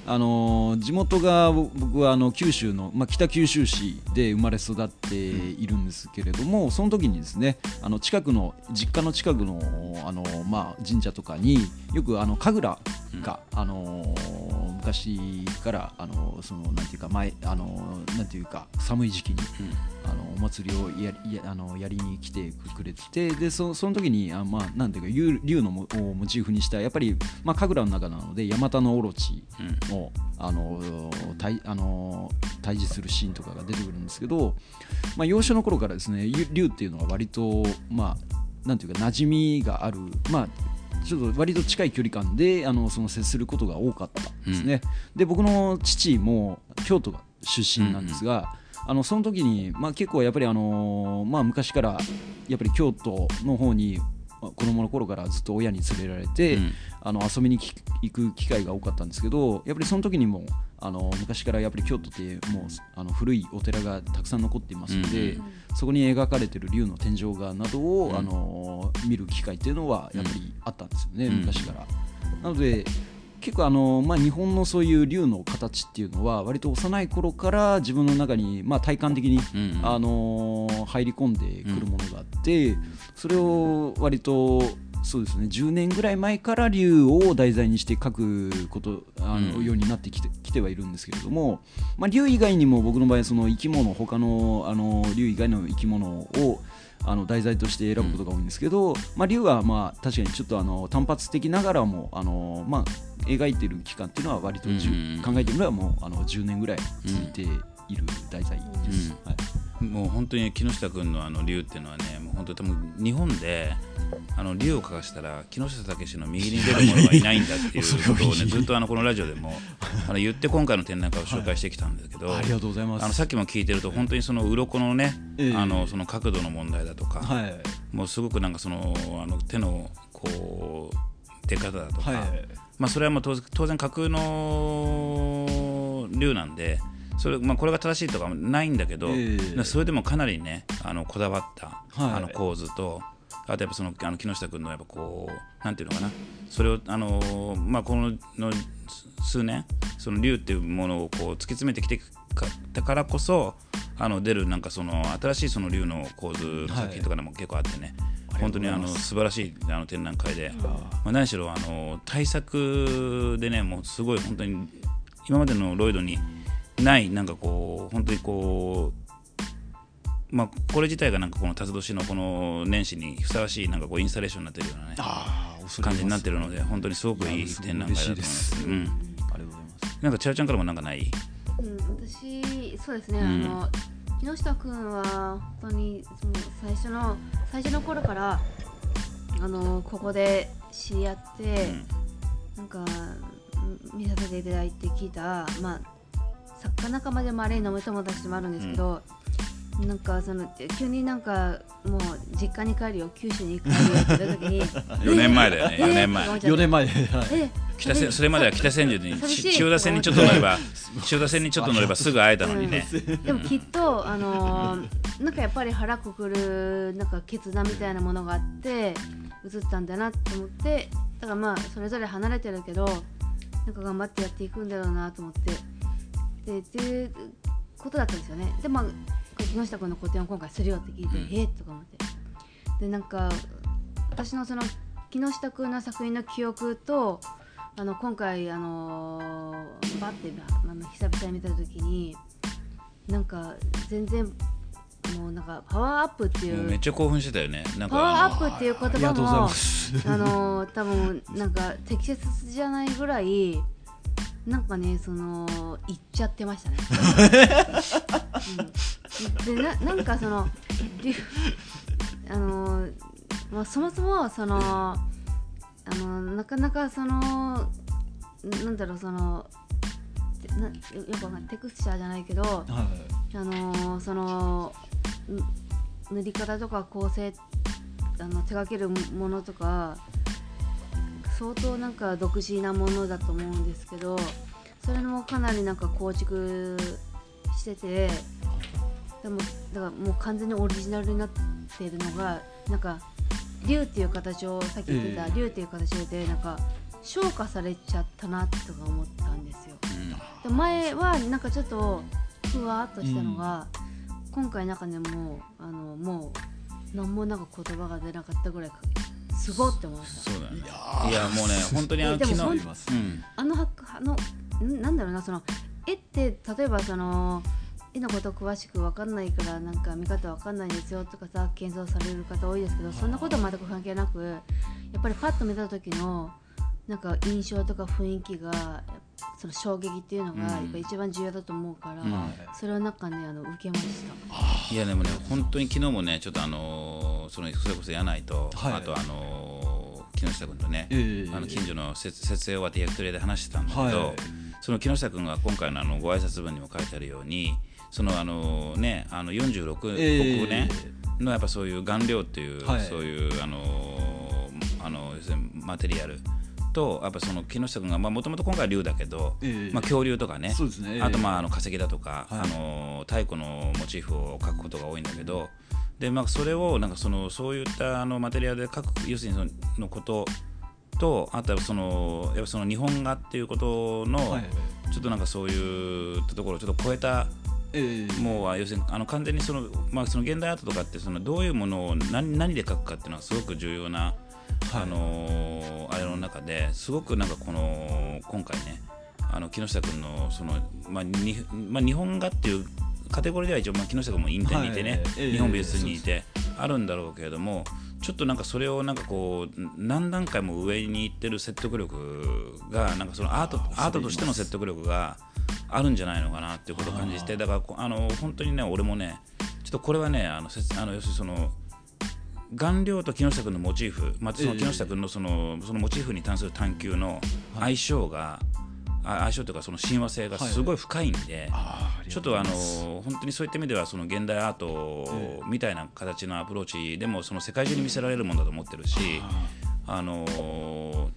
あの地元が僕はあの九州の、まあ、北九州市で生まれ育っているんですけれども、その時にですねあの近くの実家の近くのあの、まあ、神社とかによくあの神楽が、あの昔からあのそのなんていうか前あのなんていうか寒い時期にあのお祭りをやりやあのやりに来てくれててでそその時にあ、まあ、なんていうか竜竜のモチーフにしたやっぱり、まあ、神楽の中なのでヤマタノオロチの,、あの対あの対峙するシーンとかが出てくるんですけど、まあ、幼少の頃からですねゆ竜っていうのは割とまあなんていうか馴染みがあるまあちょっと割と近い距離感であのその接することが多かったんですね。で僕の父も京都が出身なんですが、あのその時に、まあ、結構やっぱり、あのまあ、昔からやっぱり京都の方にまあ子供の頃からずっと親に連れられて、うん。あの遊びにき行く機会が多かったんですけどやっぱりその時にもあの昔からやっぱり京都ってもうあの古いお寺がたくさん残っていますので、うんそこに描かれてる竜の天井画などを、うん。あの見る機会っていうのはやっぱりあったんですよね、うん。昔から。なので結構あの、まあ、日本のそういう竜の形っていうのは割と幼い頃から自分の中に、まあ、体感的に、うんあのー入り込んでくるものがあって、それを割とそうですね10年ぐらい前から竜を題材にして書くことあの、うんようになってきてきてはいるんですけれども、まあ、竜以外にも僕の場合その生き物他のあの竜以外の生き物をあの題材として選ぶことが多いんですけど、まあ、竜はまあ確かにちょっとあの単発的ながらもあの、まあ、描いてる期間っていうのは割とじゅ、うん考えてみればもうあの10年ぐらい続いている題材です。うん。はいもう本当に木下君のあの竜っていうのはねもう本当に多分日本であの竜を描かしたら木下武の右に出る者はいないんだっていうことをね ずっとあのこのラジオでもあの言って今回の展覧会を紹介してきたんですけど、ありがとうございます。あのさっきも聞いてると本当にその鱗のね、ええ。あのその角度の問題だとか、はい。もうすごくなんかそのあの手のこう出方だとか、はい。まあ、それはもう当然当然架空の竜なんでそれ、まあ、これが正しいとかもないんだけど、ええ。それでもかなりねあのこだわった、はい。あの構図とあとやっぱそのあの木下君のやっぱこうなんていうのかな。それをあの、まあ、このの数年その竜っていうものをこう突き詰めてきてかたからこそあの出るなんかその新しいその竜の構図の作品とかでも結構あってね、本当にあの素晴らしいあの展覧会で、まあ、何しろあの対策でねもうすごい本当に今までのロイドにないなんかこう本当にこうまあこれ自体がなんかこの辰年のこの年始にふさわしいなんかこうインスタレーションになってるようなね感じになってるので本当にすごくいい展覧会だと思います。うん、ありがとうございます。なんか千代ちゃんからもなんかない？うん、私そうですね、うん。あの木下君は本当にその最初の最初の頃からあのここで知り合って、なんかうん見させていただいて聞いたまあ作家仲間でもあれ飲む友達でもあるんですけど、なんかその急になんかもう実家に帰るよ。九州に帰るよって言った時に 4年前だよね。え4年前。4年前。はいえ北千それまでは北千住に千代田線にちょっと乗れば千代田線にちょっと乗ればすぐ会えたのにね。でもきっと、あのーなんかやっぱり腹くくるなんか決断みたいなものがあって映ったんだなと思ってだからまあそれぞれ離れてるけどなんか頑張ってやっていくんだろうなと思ってでっていうことだったんですよねでまあ木下君の個展を今回するよって聞いて、うんえっとか思ってでなんか私のその木下君の作品の記憶とあの今回あのーバッて、まあ、久々に見た時になんか全然もうなんかパワーアップっていうめっちゃ興奮してたよね。なんパワーアかップっていう言葉も。あのー多分なんか適切じゃないぐらいなんかねその言っちゃってましたね。うん、でななんかそのあのーまあ、そもそもそのあのなかなかそのなんだろうそのてなよくわかんないテクスチャーじゃないけどはあのーそのん塗り方とか構成あの手掛けるものとか相当なんか独自なものだと思うんですけどそれもかなりなんか構築しててでもだからもう完全にオリジナルになっているのがなんか竜っていう形をさっき言ってたええ竜っていう形でなんか昇華されちゃったなとか思ったんですよ。で前はなんかちょっとふわっとしたのが、今回なんかねもうあのもう何もなんか言葉が出なかったぐらいかすごって思いました。そうだね。いやもうね 本当にあのうん。あのはあのんなんだろうなその絵って例えばその絵のこと詳しく分かんないからなんか見方分かんないんですよとかさ検討される方多いですけどそんなことは全く関係なくやっぱりパッと見た時のなんか印象とか雰囲気がその衝撃っていうのがうん。やっぱ一番重要だと思うから、うん。それをなんかねあの受けました。いやでもね本当に昨日もねちょっとあのーそのそれこそ柳井と、はい。あとあのー木下君とね、ええ。あの近所の設設営終わって焼き鳥屋で話してたんだけど、はい。その木下君が今回のあのご挨拶文にも書いてあるようにそのあのねあの46億ええ。ね、のやっぱそういう顔料っていう、はい。そういうあのあの要するにマテリアルとやっぱその木下君がもともと今回は竜だけど、ええ。まあ、恐竜とかねね。あとまああの化石だとか、はい。あの太古のモチーフを描くことが多いんだけどで、まあ、それをなんかそのそういったあのマテリアルで描く要するにそののこととあとはそのやっぱその日本画っていうことの、はいちょっとなんかそういうところをちょっと超えたええ。もう要するにあの完全にその,、まあ、その現代アートとかってそのどういうものを何何で描くかっていうのはすごく重要な、あのーあれの中ですごくなんかこの今回ねあの木下君のその、まあにまあ、日本画っていうカテゴリーでは一応、まあ、木下君もインテにいてね、はい。ええ日本美術にいてあるんだろうけれどもちょっとなんかそれをなんかこう何段階も上に行ってる説得力がなんかそのアートアートとしての説得力があるんじゃないのかなっていうことを感じてだからこあの本当にね俺もねちょっとこれはねあのせあの要するにその顔料と木下君のモチーフ、まあ、そのええ。木下君のそのそのモチーフに関する探求の相性が、あ相性というかその親和性がすごい深いんで、あーちょっとあの本当にそういった意味ではその現代アートえみたいな形のアプローチでもその世界中に見せられるものだと思ってるし、あの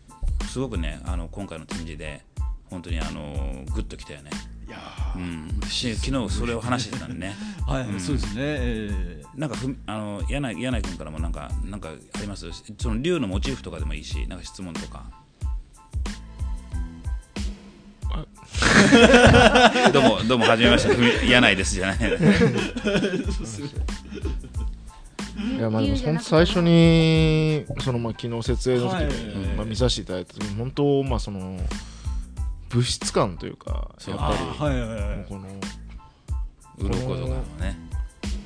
すごくねあの今回の展示で本当にあのグッときたよね。いやうん、し昨日それを話してたんでね。ー はい、うん。そうですね、えなんかふあの柳柳井君からもなんかなんかあります？その竜のモチーフとかでもいいしなんか質問とか。どうもどうもはじめまして。ふみ柳井ですじゃない。いやまあでも本当最初にそのまあ昨日設営の時はい。にまあ見させていただいた時に本当まあその物質感というかやっぱりーはいはいはい。この鱗とかもね。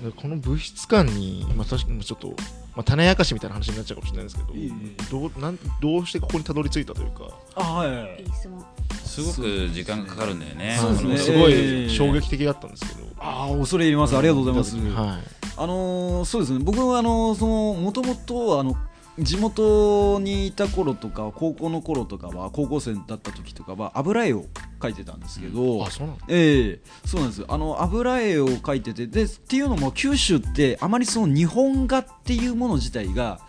でこの物質感にまあ確かにちょっとまあ種明かしみたいな話になっちゃうかもしれないですけどいえいどうなんどうしてここにたどり着いたというか。あはいはいすごく時間がかかるんだよね。そうですね。すごええい衝撃的だったんですけど。ああ恐れ入ります。ありがとうございます、はい。あのーそうですね。僕はあのーそのもともとあの地元にいた頃とか高校の頃とかは高校生だった時とかは油絵を描いてたんですけど、あそうなんだ。ええそうなんです。あの油絵を描いててでっていうのも九州ってあまりその日本画っていうもの自体が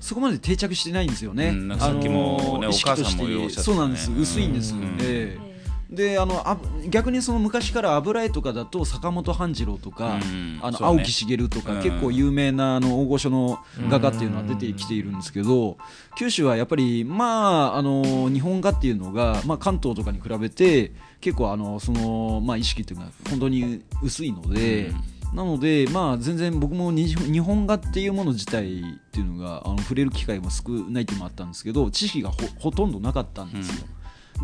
そこまで定着してないんですよね。うんなんかさっきもねあの意識とお母さんもね。そうなんです。薄いんです。うん。ええであのあ逆にその昔から油絵とかだと坂本半次郎とか、うんあのね青木茂とか、うん結構有名なあの大御所の画家っていうのは出てきているんですけど、九州はやっぱりまああの日本画っていうのが、まあ、関東とかに比べて結構あのその、まあ、意識っていうのが本当に薄いので。なので、まあ、全然僕もに日本画っていうもの自体っていうのがあの触れる機会も少ないっていうのもあったんですけど知識がほほとんどなかったんですよ。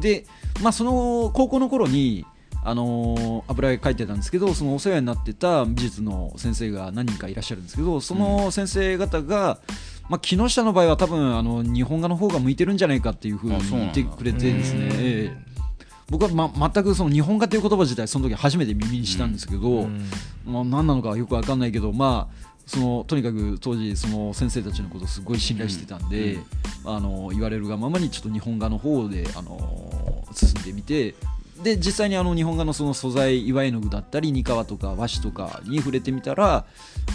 で、まあ、その高校の頃にあのー油絵描いてたんですけどそのお世話になってた美術の先生が何人かいらっしゃるんですけどその先生方が、まあ、木下の場合は多分あの日本画の方が向いてるんじゃないかっていうふうに言ってくれてですね、僕は、ま、全くその日本画という言葉自体その時初めて耳にしたんですけど、うん。まあ、何なのかよく分かんないけど、まあ、そのとにかく当時その先生たちのことをすごい信頼してたんで、あの言われるがままにちょっと日本画の方であの進んでみてで実際にあの日本画のその素材岩絵の具だったり二皮とか和紙とかに触れてみたら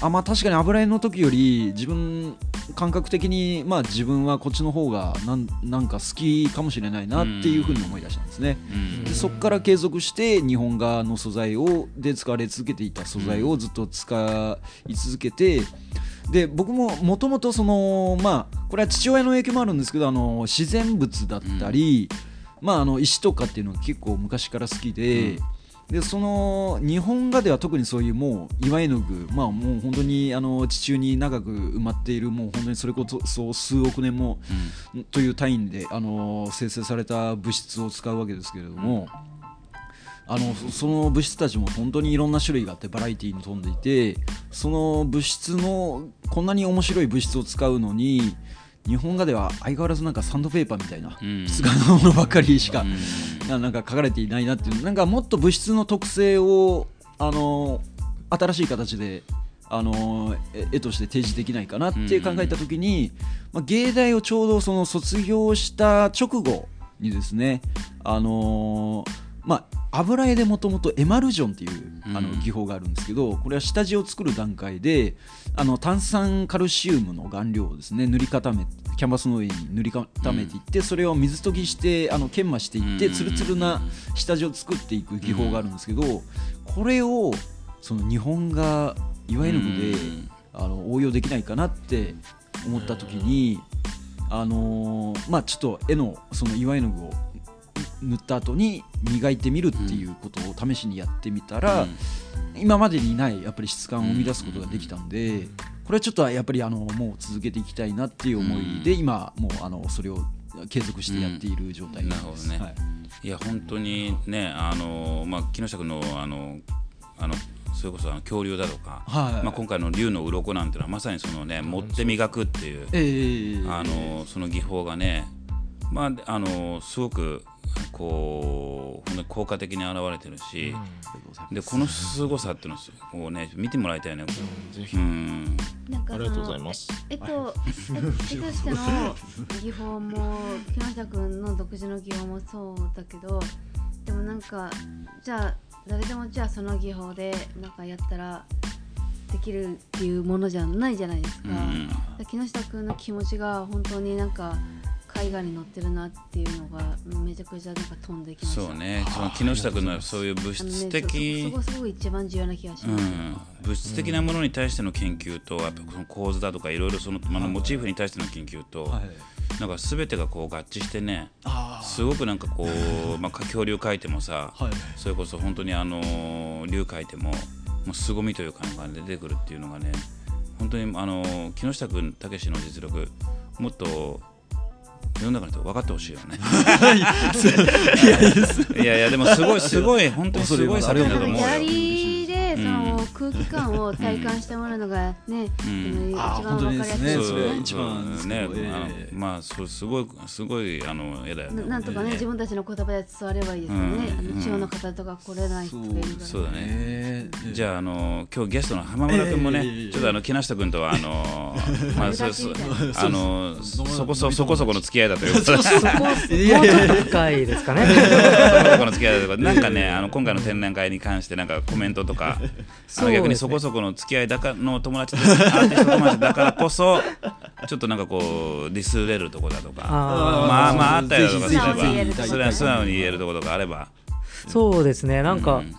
あ、まあ、確かに油絵の時より自分感覚的に、まあ、自分はこっちの方がなんなんか好きかもしれないなっていうふうに思い出したんですね。うんでそこから継続して日本画の素材をで使われ続けていた素材をずっと使い続けて、で僕ももともとそのまあこれは父親の影響もあるんですけどあの自然物だったり、まああの石とかっていうのが結構昔から好きで。でその日本画では特にそういうもう岩絵の具まあもう本当にあの地中に長く埋まっているもう本当にそれこそそう数億年もという単位であの生成された物質を使うわけですけれども、あのそその物質たちも本当にいろんな種類があってバラエティーに富んでいてその物質のこんなに面白い物質を使うのに日本画では相変わらずなんかサンドペーパーみたいなうん。質感のものばっかりしか、うん。ななんか書かれていないなっていうなんかもっと物質の特性をあの新しい形であのえ絵として提示できないかなって考えた時に、まあ、芸大をちょうどその卒業した直後にですねあのまあ油絵でもともとエマルジョンっていうあのうん。技法があるんですけどこれは下地を作る段階であの炭酸カルシウムの顔料をですね塗り固めキャンバスの上に塗り固めていって、それを水溶きしてあの研磨していって、うん。ツルツルな下地を作っていく技法があるんですけど、これをその日本画岩絵の具で、うん。あの応用できないかなって思った時に、あのーまあちょっと絵のその岩絵の具を塗った後に磨いてみるっていうことを試しにやってみたら、今までにないやっぱり質感を生み出すことができたんで、これはちょっとやっぱりあのもう続けていきたいなっていう思いで、今もうあのそれを継続してやっている状態です。うんなるほどね。はい。いや本当にねあの、まあ、木下君のあのあのそれこそあの恐竜だとか、はい。まあ、今回の竜の鱗なんていうのはまさにそのね持って磨くっていうええ。あのその技法がね、まあ、あのすごくこう本当に効果的に現れてるし、でこの凄さっていうのをね見てもらいたいね。ぜひ。うん。なんかありがとうございます。えっと絵としての技法も木下君の独自の技法もそうだけどでもなんかじゃあ誰でもじゃあその技法でなんかやったらできるっていうものじゃないじゃないですか,、うん。木下君の気持ちが本当になんか海外に乗ってるなっていうのがめちゃくちゃなんか飛んできました。そうね。その木下君のそういう物あのね質的、そそこすごい一番重要な気がします、うん、物質的なものに対しての研究と、やっぱその構図だとかいろいろその、あのモチーフに対しての研究と、はい。なんか全てがこう合致してねあすごくなんかこう、まあ、恐竜描いてもさ、はい。それこそ本当にあのー竜描いてももう凄みというかが出てくるっていうのがね本当にあのー木下君たけしの実力もっと世の中の人分かってほしいよね。いやいやでもすごい すごい本当にすごい作品だと思うよでそのうん空気感を体感してもらうのがね、ん一番わかりやすいねですね。一番ね、まあそうすごいすごいあの絵だよね。ななんとかね自分たちの言葉で伝わればいいですよね。うんあの地方の方とか来れない人がいるから。そうだね。ええじゃああの今日ゲストの浜村君もね、ええちょっとあの木下君とはあの まあそあのそこそそこそこの付き合いだということで。そこ 深いですかね。そこそこの付き合いだということでなんかねあの今回の展覧会に関してなんかコメントとか、逆にそこそこの付き合いだかの友達でア ーティスト友達だからこそちょっとなんかこうディスれるとこだとか。まあまああったりだとかすれば、こそれは素直に言えるところがあれば、そうですね。なんか、うん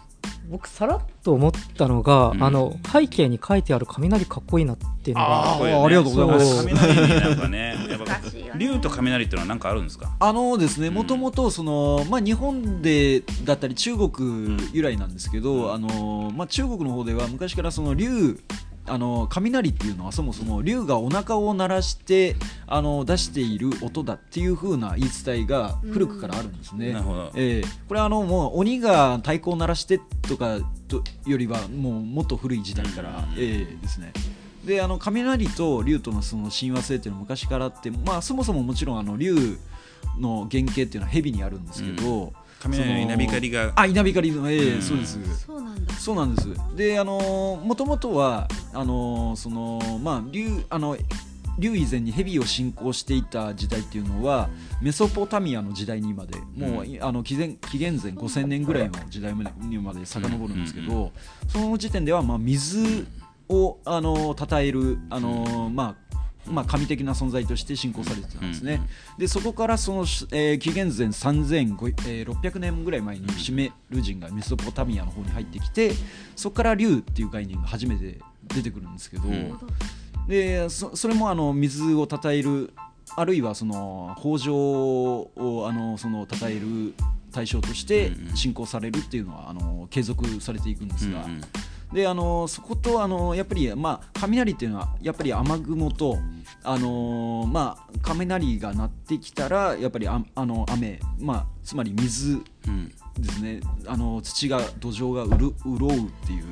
僕さらっと思ったのが、うん。あの背景に書いてある雷かっこいいなっていうのがかっこいいよね。ありがとうございます。雷になんかね 竜と雷っていうのは何かあるんですか？あのですね、もともとその、まあ、日本でだったり中国由来なんですけど、あのまあ、中国の方では昔からその竜あの雷っていうのはそもそも竜がお腹を鳴らしてあの出している音だっていう風な言い伝えが古くからあるんですね。なるほど。ええこれはあのもう鬼が太鼓を鳴らしてとかとよりはもうもっと古い時代から、ええですねであの雷と竜とのその親和性っていうのは昔からあって、まあ、そもそももちろんあの竜の原型っていうのは蛇にあるんですけど、雷の稲光が。あ稲光のええうん。そうです。そうなんだ。そうなんです。であのもともとはあのそのまあ竜あの竜以前に蛇を信仰していた時代っていうのはメソポタミアの時代にまでもう、あの紀元紀元前5000年ぐらいの時代にまで遡るんですけど、その時点ではまあ水をあの称えるあの、まあまあ、神的な存在として信仰されてたんですね、でそこからその、えー紀元前3600年ぐらい前にシメル人がメソポタミアの方に入ってきてそこから竜っていう概念が初めて出てくるんですけど、うん。でそそれもあの水を称えるあるいはその豊穣をあのその称える対象として信仰されるっていうのはあの継続されていくんですが、うんうんであのそことあのやっぱり、まあ、雷っていうのはやっぱり雨雲と、あのまあ、雷が鳴ってきたらやっぱりああの雨、まあ、つまり水うんですね。あの土が土壌がうる潤うっていう、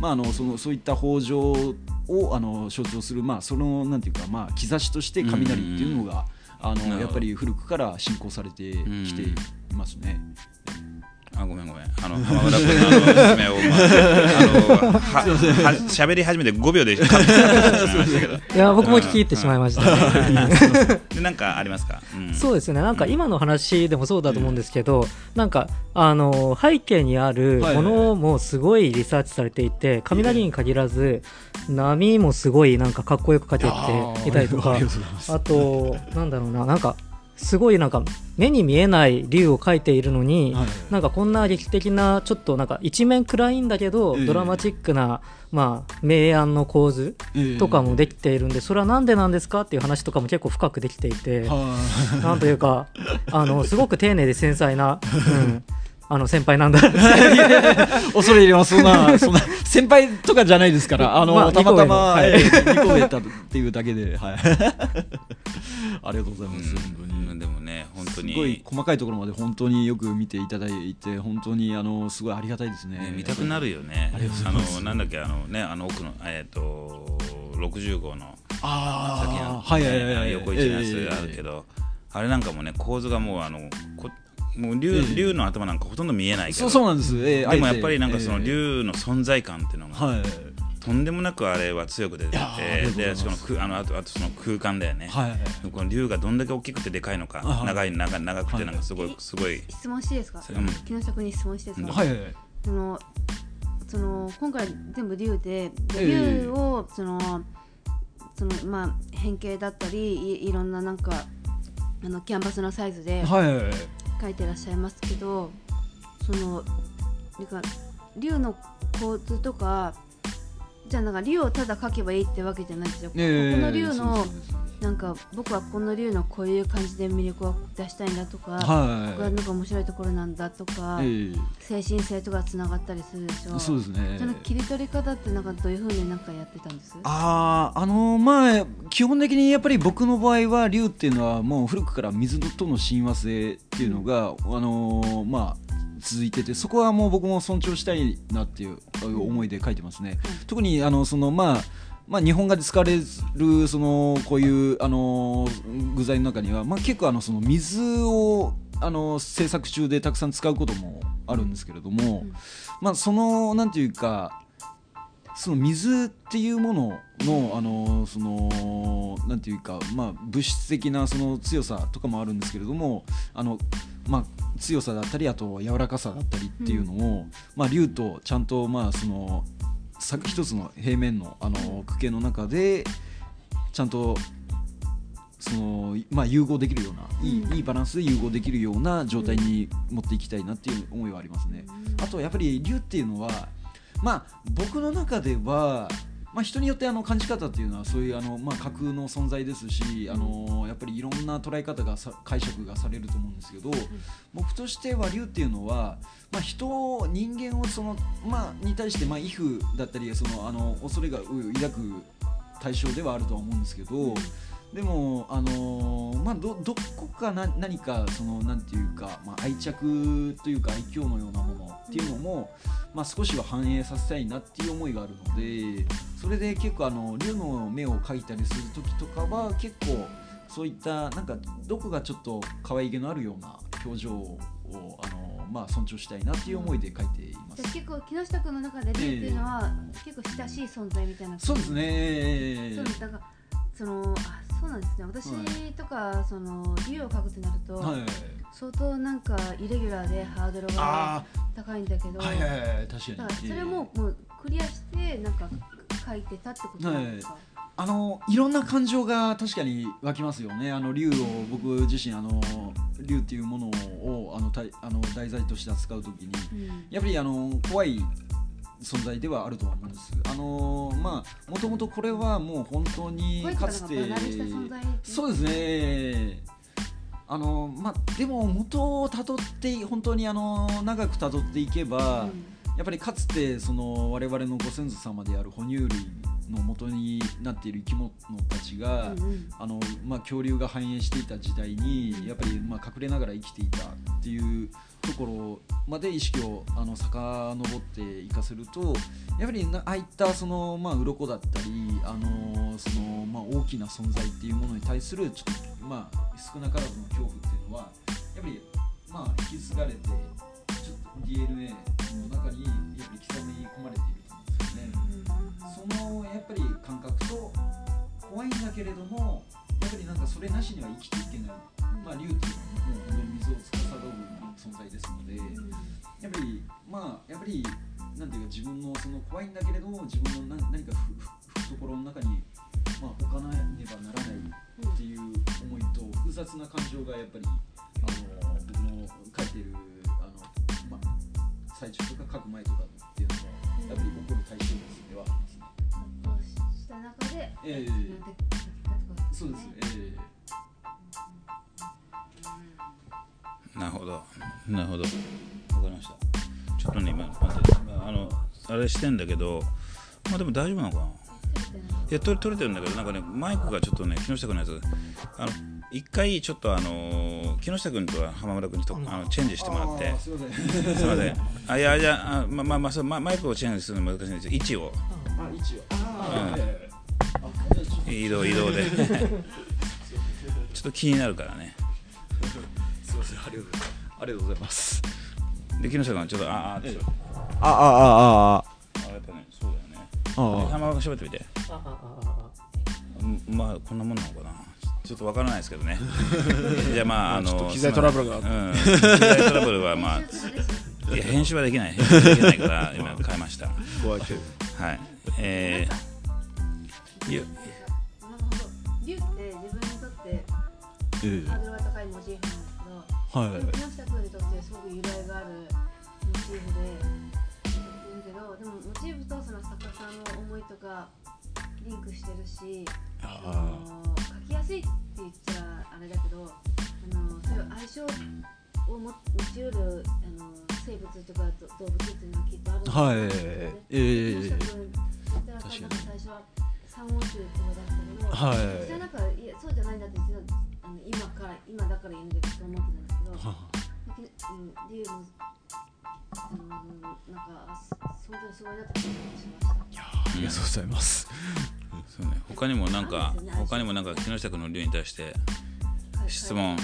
まあ、あのそのそういった豊穣をあの象徴する、まあ、そのなんていうか、まあ、兆しとして雷っていうのが、あなるほど。のやっぱり古くから信仰されてきていますね。あごめんごめん。あの浜村君のあの説明を、まあ、あのはり始めて5秒でいました。け どいや僕も聞き入ってしまいました。ね。で なんかありますか、うん、そうですね。なんか今の話でもそうだと思うんですけど、なんかあの背景にあるものもすごいリサーチされていて雷に限らず波もすごいなんかかっこよく描けていたりとかあとなんだろうな。なんかすごいなんか目に見えない竜を描いているのに、はい。なんかこんな劇的なちょっとなんか一面暗いんだけど、ええ。ドラマチックなまあ明暗の構図とかもできているんで、それはなんでなんですかっていう話とかも結構深くできていて、はなんというかあのすごく丁寧で繊細な、うん、あの先輩なんだ。い 恐れ入れます。そんなそんな先輩とかじゃないですからあの、まあたまたまはい。ええ二個上だっていうだけではい。ありがとうございます、本当に。うん、でもね本当すごいに、細かいところまで本当によく見ていただいて本当にあのすごいありがたいですね。ね、見たくなるよね。ありがとうございます。あのなんだっけあのねあの奥のえっ、と60号の。あ先の、あはいはいはいはい。横一のやつあるけど、あれなんかもね構図がもうあのこもう竜,、ええ。竜の頭なんかほとんど見えないけど。そうそうなんです、ええでもやっぱりなんかそのええ竜の存在感っていうのが、はいとんでもなくあれは強く出てて。でます。しかもくあのあとあとその空間だよね、はい。この竜がどんだけ大きくてでかいのか、はい。長い長長くはいてなんかすごい、すごい。質問していいですか？うん。木下君に質問していいですか、はいはいそのその今回全部竜で竜をそのそのまあ変形だったりいいろんななんかあのキャンバスのサイズではいはい描いてらっしゃいますけどそのなんか竜の構図とかじゃあなんか竜をただ描けばいいってわけじゃないですよ、ええここの竜のなんか僕はこの竜のこういう感じで魅力を出したいんだとか、ここがはなんか面白いところなんだとか、い、え。精神性とかつながったりするでしょえそうですね。その切り取り方ってなんかどういうふうになんかやってたんです？あーあのまあ基本的にやっぱり僕の場合は竜っていうのはもう古くから水との親和性っていうのが、あのまあ続いててそこはもう僕も尊重したいなっていう思いで書いてますね、特にあのそのまあまあ、日本画で使われるそのこういうあの具材の中には、まあ、結構あのその水をあの制作中でたくさん使うこともあるんですけれども、うん。まあ、そのなんていうかその水っていうもののあのそのなんていうか、まあ、物質的なその強さとかもあるんですけれどもあの、まあ、強さだったりあと柔らかさだったりっていうのを、まあ、竜とちゃんとまあそのさ一つの平面のあの区形の中でちゃんとその、まあ、融合できるようないい,、うんいいバランスで融合できるような状態に持っていきたいなっていう思いはありますね。あとやっぱり竜っていうのはまあ僕の中では、まあ、人によってあの感じ方っていうのはそういうあの、まあ、架空の存在ですしあのやっぱりいろんな捉え方がさ解釈がされると思うんですけど、僕としては竜っていうのは、まあ、人人間をその、まあ、に対して、まあ、威風だったりそのあの恐れがう抱く対象ではあるとは思うんですけど。でも、あのーまあ、どどこかな何かそのなんていうか、まあ、愛着というか愛嬌のようなものっていうのも、まあ、少しは反映させたいなっていう思いがあるのでそれで結構あの竜の目を描いたりする時とかは結構そういったなんかどこがちょっと可愛げのあるような表情を、あのーまあ、尊重したいなっていう思いで描いています。結構木下君の中で竜っていうのは、結構親しい存在みたいなそうですね。そうですなんかそのあそうなんですね。私はい。とか、その竜を描くとなると、はい。相当なんかイレギュラーでハードルがあ高いんだけど、あはいはいはい確かに。だからそれももうクリアしてなんか書いてたってことなんですか、あのいろんな感情が確かに湧きますよね。あの竜を僕自身あの竜っていうものをあのたいあの題材として扱うときに。うん。やっぱりあの怖い存在ではあるとは思うんです。あのまあもともとこれはもう本当にかつてそうですね。あのまあでも元をたどって本当にあの長くたどっていけば。うんやっぱりかつてその我々のご先祖様である哺乳類の元になっている生き物たちが、うんうん。あのまあ、恐竜が繁栄していた時代にやっぱりまあ隠れながら生きていたっていうところまで意識をあの遡っていかせるとやっぱりなああいったその、まあ鱗だったりあのその、まあ、大きな存在っていうものに対するちょっと、まあ、少なからずの恐怖っていうのはやっぱり、まあ、引き継がれて DNA の中にやっぱり刻み込まれていると思うんですよね。そのやっぱり感覚と怖いんだけれどもやっぱりなんかそれなしには生きていけない、まあ、竜っていうのはもう本当に水を司る存在ですのでやっぱりまあやっぱりなんていうか自分のその怖いんだけれども自分の何何か懐の中に、まあ、置かなねばならないっていう思いと複雑な感情がやっぱりあの僕の書いてる最中とか書く前とかっていうのがやっぱり起こる対象物ではありますね。こうした中で、ええ。なんて書き方とかそうです、ええなるほど。なるほど。わかりました。ちょっとね今待って。あのあれしてんだけどまあでも大丈夫なのかな？いや取れ取れてるんだけどなんかねマイクがちょっとね木下君のやつあの一回ちょっとあの木下君と浜村君にとあのチェンジしてもらって。すいません。すいません。あいやじゃああままあまあそうまマイクをチェンジするの難しいんです位置を。あ一応あー、ええあじゃあちょっと移動移動で。ちょっと気になるからね。すいません。ありがとうありがとうございます。で木下君はちょっとあああああああ。あやっぱねそうだよね。ああ。浜村君喋ってみて。あああうんまあこんなもんなのかなちょっとわからないですけどね。じゃあまああの機材トラブルが。機材トラブルはまあいや編集はできない。編集はできないから 今変えました。怖いけどはい。えー、いやなるほど竜って自分にとってえハードルが高いモチーフなんですけど、は木下君にとってすごく由来があるモチーフで言うけどでもモチーフとその作家さんの思いとかリンクしてるしあの書きやすいって言っちゃあれだけどあのそういう相性を持持ちうるあの生物とかど動物っていうのはきっとあるんだと思うんですよねはい。ええ木下君だかになんか最初は三王虫とかだったけど、はい実際なんかいやそうじゃないんだって実はあの今から今だから言うんだけど思ってたんですけど、はうん、理由も、うん、なんかそ本当にすごいなって感じがしました。ありがとうございますそうね。他にもなんか他にもなんか木下君の竜に対して質問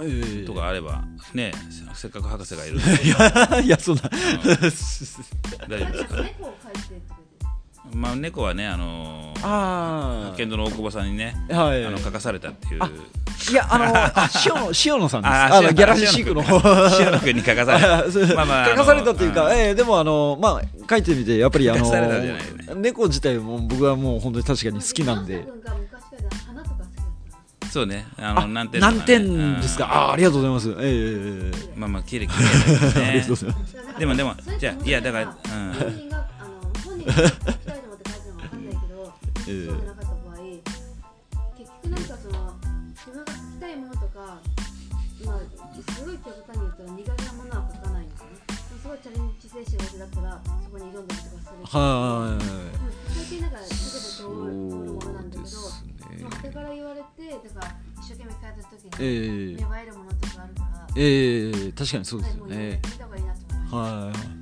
ええとかあればねせせっかく博士がいる。いやいやそんな。大丈夫ですか？まあ猫はねあのあ剣道の大久保さんにねあはい。あの書かされたっていう。いやあのあ塩野塩野さんです。ああのギャラシーシークの。塩野君に書かされた。あそうまあまあ書かされたというか、ええでもあのまあ書いてみてやっぱりあの書かされたじゃないよね。猫自体も僕はもう本当に確かに好きなんで。木下君が昔から花とか好きだったそうね。あのあ何点ね。何点ですか、うん。あありがとうございます。えええええまあまあ綺麗綺麗ね。でもでもじゃあいやだからうんそうじゃなかった場合結局なんかその自分が書きたいものとかまあすごい極端に言ったら苦手なものは書かないんですよねすごいチャレンジ精神旺盛だったらそこに挑んだりとかするし。はい最近なんかすぐと通るものなんだけどまあ、後から言われてだから一生懸命書いた時にええ。芽生えるものとかあるから、ええ確かにそうですよね。見た方がいいなと思いましたはい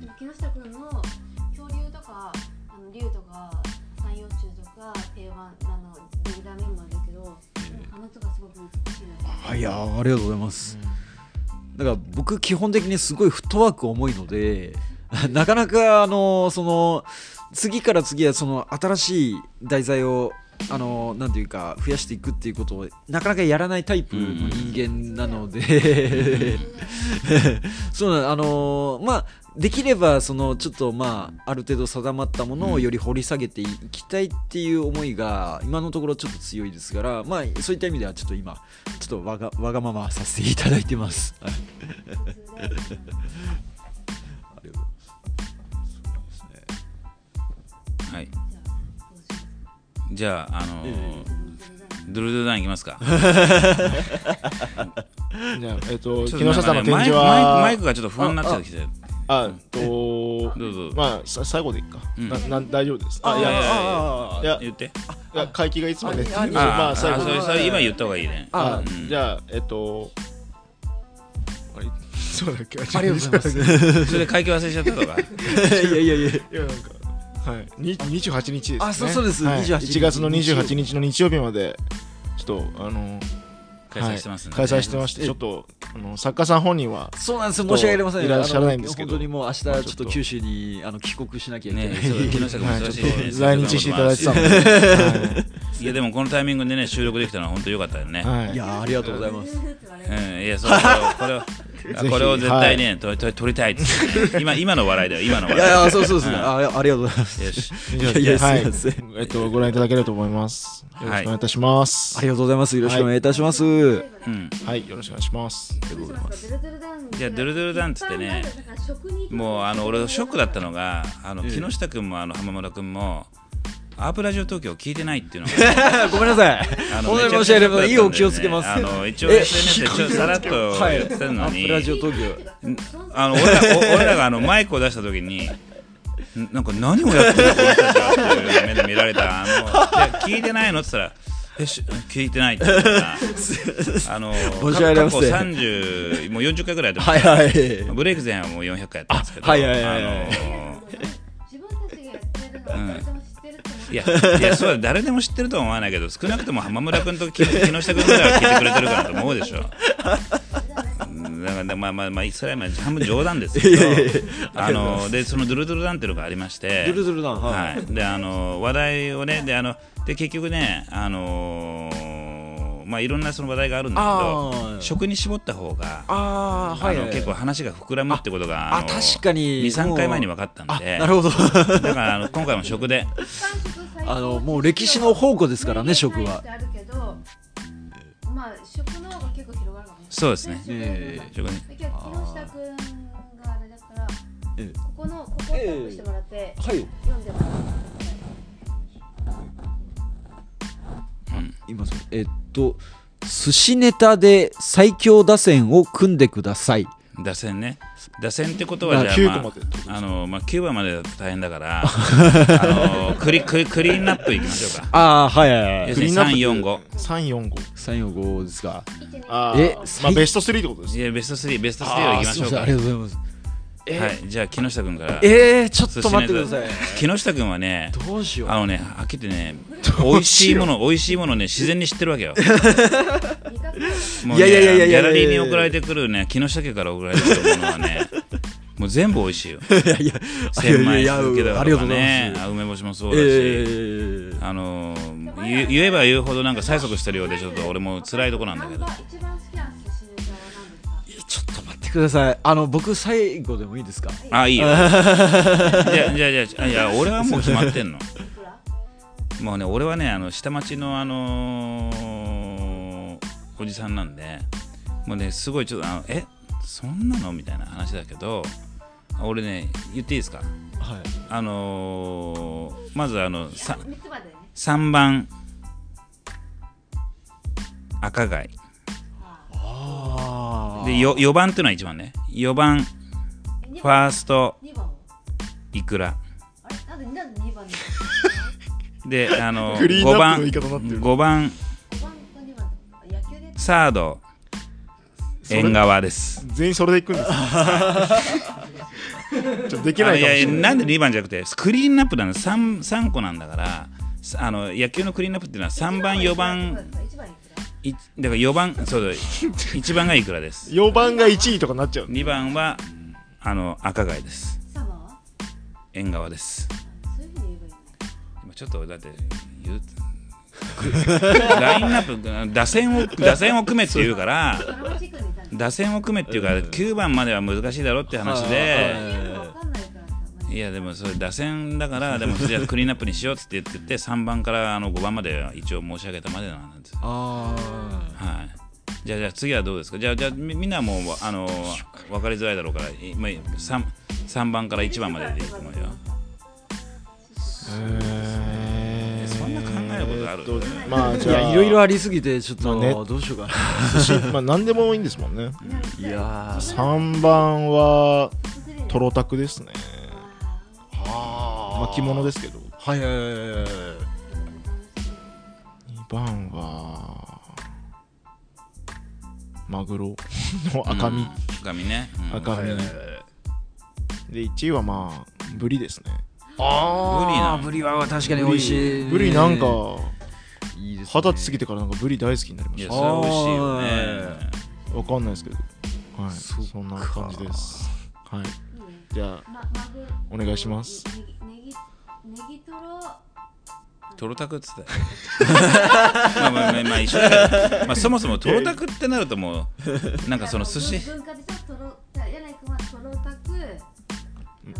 あいやーありがとうございます、だから僕基本的にすごいフットワーク重いので なかなかあのその次から次はその新しい題材をあのなんていうか増やしていくっていうことをなかなかやらないタイプの人間なので、そうなあのまあできればそのちょっとまあある程度定まったものをより掘り下げていきたいっていう思いが今のところちょっと強いですからまあそういった意味ではちょっと今ちょっとわがわがままさせていただいてます。はいじゃあああのーえドゥルドゥダンいきますか。じゃあえっと木下さんの展示マイクマイクマはイクがちょっと不安になっちゃってきて。あとどうぞまあさ最後でいいか。うん。なな大丈夫です。ああいやいやいあやいや。言っていや会期がいつまであのをまああ最後でそれ今言った方がいいねあうんじゃあえっとあれそうだっけあありがとうございます。それで会計忘れちゃったとかいやいやいや。いやなんかはい。に28日ですね。あそうそうです。はい。28 1月の28日の日曜日までちょっとあの開催してますんで開催してましてえちょっとあの作家さん本人はそうなんですよ。申し訳ありません。いらっしゃらないんですけど。本当にもう明日ちょっと。九州にあの帰国しなきゃいけない、ね。来日していただいてたので、い。やでもこのタイミングでね収録できたのは本当良かったよね、はい。はいいやーありがとうございます。うん、いやそうこれをこれをひこれを絶対ね、とと撮りたいっつって。ね今今の笑いだよ。今のい笑い。やいやそうそうですね、ん。あありがとうございます。よし。いやいやはいすいません。えっとご覧いただければと思います。よろしくお願いいたします。ありがとうございます。よろしくお願いいたします、うん。はい。よろしくお願いします。じゃあドゥルドゥルダンっつってねもうあの俺ショックだったのがあのええ木下君もあの浜村君もアープラジオ東京聞いてないっていうのが。ごめんなさい。あの本当に申し訳ありませんいいお気をつけます。あの一応え SNS でちょっとさらっとはい言ってたのに、アップラジオ東京。あの俺らお俺らがあのマイクを出した時にんなんか何をやってるのこの人たちはっていう目で見られた。あので聞いてないのって言ったらえし聞いてないって言ったらあの 申し訳ありません。過去30もう40回ぐらいやってます。はいはい。ブレイク前はもう400回やってますけど。あはいはいはい。はいあの自分たいやいやそうだ誰でも知ってるとは思わないけど少なくとも浜村君と木木下君ぐらいは聞いてくれてるかなと思うでしょ。うんだからまあまあまあそれはまあ半分冗談ですけど。あのでそのドゥルドゥルダンっていうのがありまして。ドゥルドゥルダンはい。はい、であの話題をねであので結局ねあのーまあいろんなその話題があるんだけあどー。食に絞った方があーはい。はい結構話が膨らむってことがあの確かに。23回前に分かったんでなるほど。だからあの今回も食で。あのもう歴史の宝庫ですからね食は。まあ食の方が結構広がるかもね。そうですね。ええ。食ねだけど木下くんがあれだからええ。ここのここをタップしてもらってはい。読んでもらう今そのえっと寿司ネタで最強打線を組んでください。打線ね。打線ってことはあじゃあ、9まあ、あのまあ9番までだと大変だから あのクリクリクリーンナップいきましょうか。ああはいはいはい。要するに345 345 345ですか。あえーまあベスト3ってことですいやベスト3ベスト3をいきましょうか。ありがとうございますはい。じゃあ木下君から。えー、ちょっと待ってください。木下君はねどうしよう。あのねはっきりね美味しいもの美味しいものね自然に知ってるわけよ。ねいやいやいやいやいやギャラリーに送られてくるね木下家から送られてくるものはねもう全部美味しいよ。いやいや千枚いやいや続けだとうございね梅干しもそうだし、えー、あのー言言えば言うほどなんか催促してるようでちょっと俺も辛いとこなんだけどちょっと待ってください。あの僕最後でもいいですか？あいいよ。じゃあじゃあじゃあいや俺はもう決まってんの。いくら？もうね俺はねあの下町のあのーおじさんなんでもうねすごいちょっとあのえ？そんなの？みたいな話だけど俺ね言っていいですか？はい。あのーまずあのさ三つまでね3番。赤貝。あでよ4番っていうのは1番ね。4番ファースト二番？はイクラあれ？なんでなんで二番？にであの クリーン5番プの言い方になってる。5番五番と二番。野球で？サードそれ？縁側です。全員それで行くんです ちょっとできないかもしあいやれないなんで2番じゃなくてクリーンナップなの 3, 3個なんだからさあの野球のクリーンナップっていうのは3番4番一番いくらいだから4番そうだ1番がイクラです。4番が1位とかなっちゃう。2番はあの赤貝です。縁側です。今ちょっとだって言うラインナップ打線を打線を組めって言うから打線を組めっていうから9番までは難しいだろって話でいやでもそれ打線だから でもじゃあクリーンナップにしようって言ってて3番からあの5番までは一応申し上げたまでなんですあはい。じゃあじゃあ次はどうですか？じゃあじゃあみみんなはもうあの分かりづらいだろうからいまあ 3, 3番から1番まででいいと思うよ。へー。そんな考えることある？えーとまあいじゃあ。やいろいろありすぎてちょっと、まあね。どうしようかまあ何でもいいんですもんね。ないやー。3番はトロタクですねあまあ着物ですけど。はいはいはいはいはい。2番はマグロ。の赤身、うん赤身ね、うん。赤身、で1位はまあブリですね。あー。ブリは確かに美味しい。ブリなんか二十歳過ぎてからなんかブリ大好きになりまいやしたそれは美味しいよね。わかんないですけど。はい。そんな感じです。はい。じゃあお願いしますネギトロ。トロタクっつって まあまあまあまあ一緒だけど、まあ、そもそもトロタクってなるともうなんかその寿司。文化でさトロ柳井君はトロタク。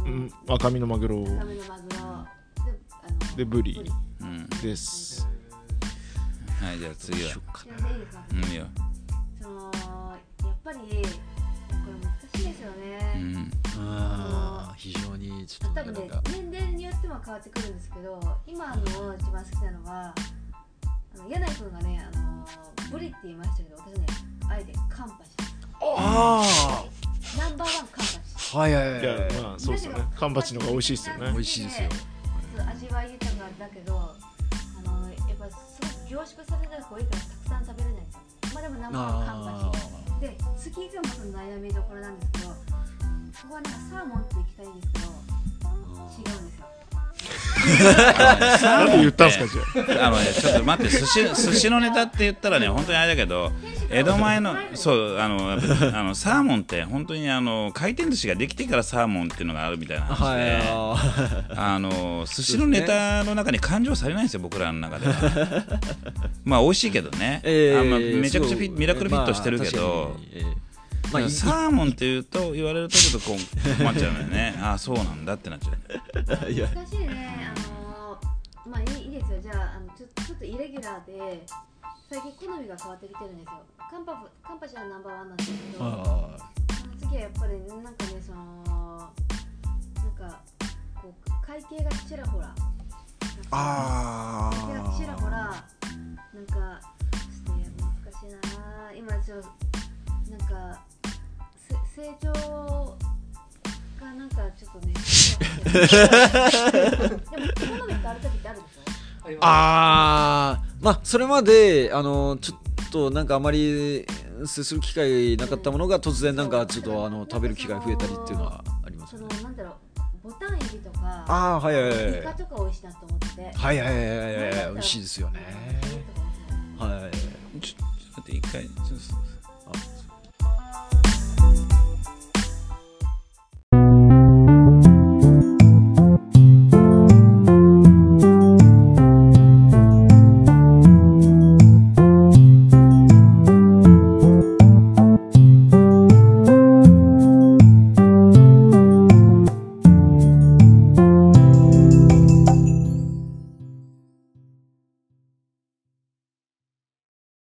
うん。赤身のマグロ赤身のマグロ。であのでブリ。うん。ですはいじゃあ次は。うんいいよ。そのやっぱりこれ難しいですようね、んあー非常にちょっ多分ねとなんか。年齢によっても変わってくるんですけど今の一番好きなのはあの柳井君がねあのブリって言いましたけど私ねあえてカンパチあナンバーワンカンパチ。あはいはいはい。いやまあそうですよね。カンパチの方が美味しいですよね。美味しいですよ。味わい豊かだけどあのやっぱすごく凝縮された方がいいからたくさん食べれないんですよまあでもナンバーワンカンパチ。で次がまた悩みどころなんですけどここはなんかサーモンって行きたいんですけど違うんですよなんで言ったんすかじゃあ。のね、ちょっと待って寿司寿司のネタって言ったらね本当にあれだけど江戸前のそうあのあのサーモンって本当にあの回転寿司ができてからサーモンっていうのがあるみたいな話で、はいあの寿司のネタの中に感情されないんですよ僕らの中では。まあ美味しいけどね、えーあんまめちゃくちゃミラクルフィットしてるけど、まあまあサーモンっていうと言われるとちょっとこう困っちゃうのよね。ああそうなんだってなっちゃう。いや。難しいね。あのまあいいいいですよ。じゃああのちょちょっとイレギュラーで最近好みが変わってきてるんですよ。カンパフカンパチはナンバーワンなんですけど。あ次はやっぱりなんかねそのなんかこう会計がちらほら。あ会計がちらほらなんかちょっとね難しいな今ちょっとなんかせ成長がなんかちょっとね。でも好み変わる時ってあるでしょあーまあそれまであのちょっとなんかあまり接する機会なかったものが突然なんかちょっとあの食べる機会増えたりっていうのはありますそね。のなんだろう。ボタンエビとか。ああはいはいはいイカとか美味しいなと思って。てはいはいはいはいはい。美味しいですよね。はいはいはい。ちょちょっと待って一回ちょっと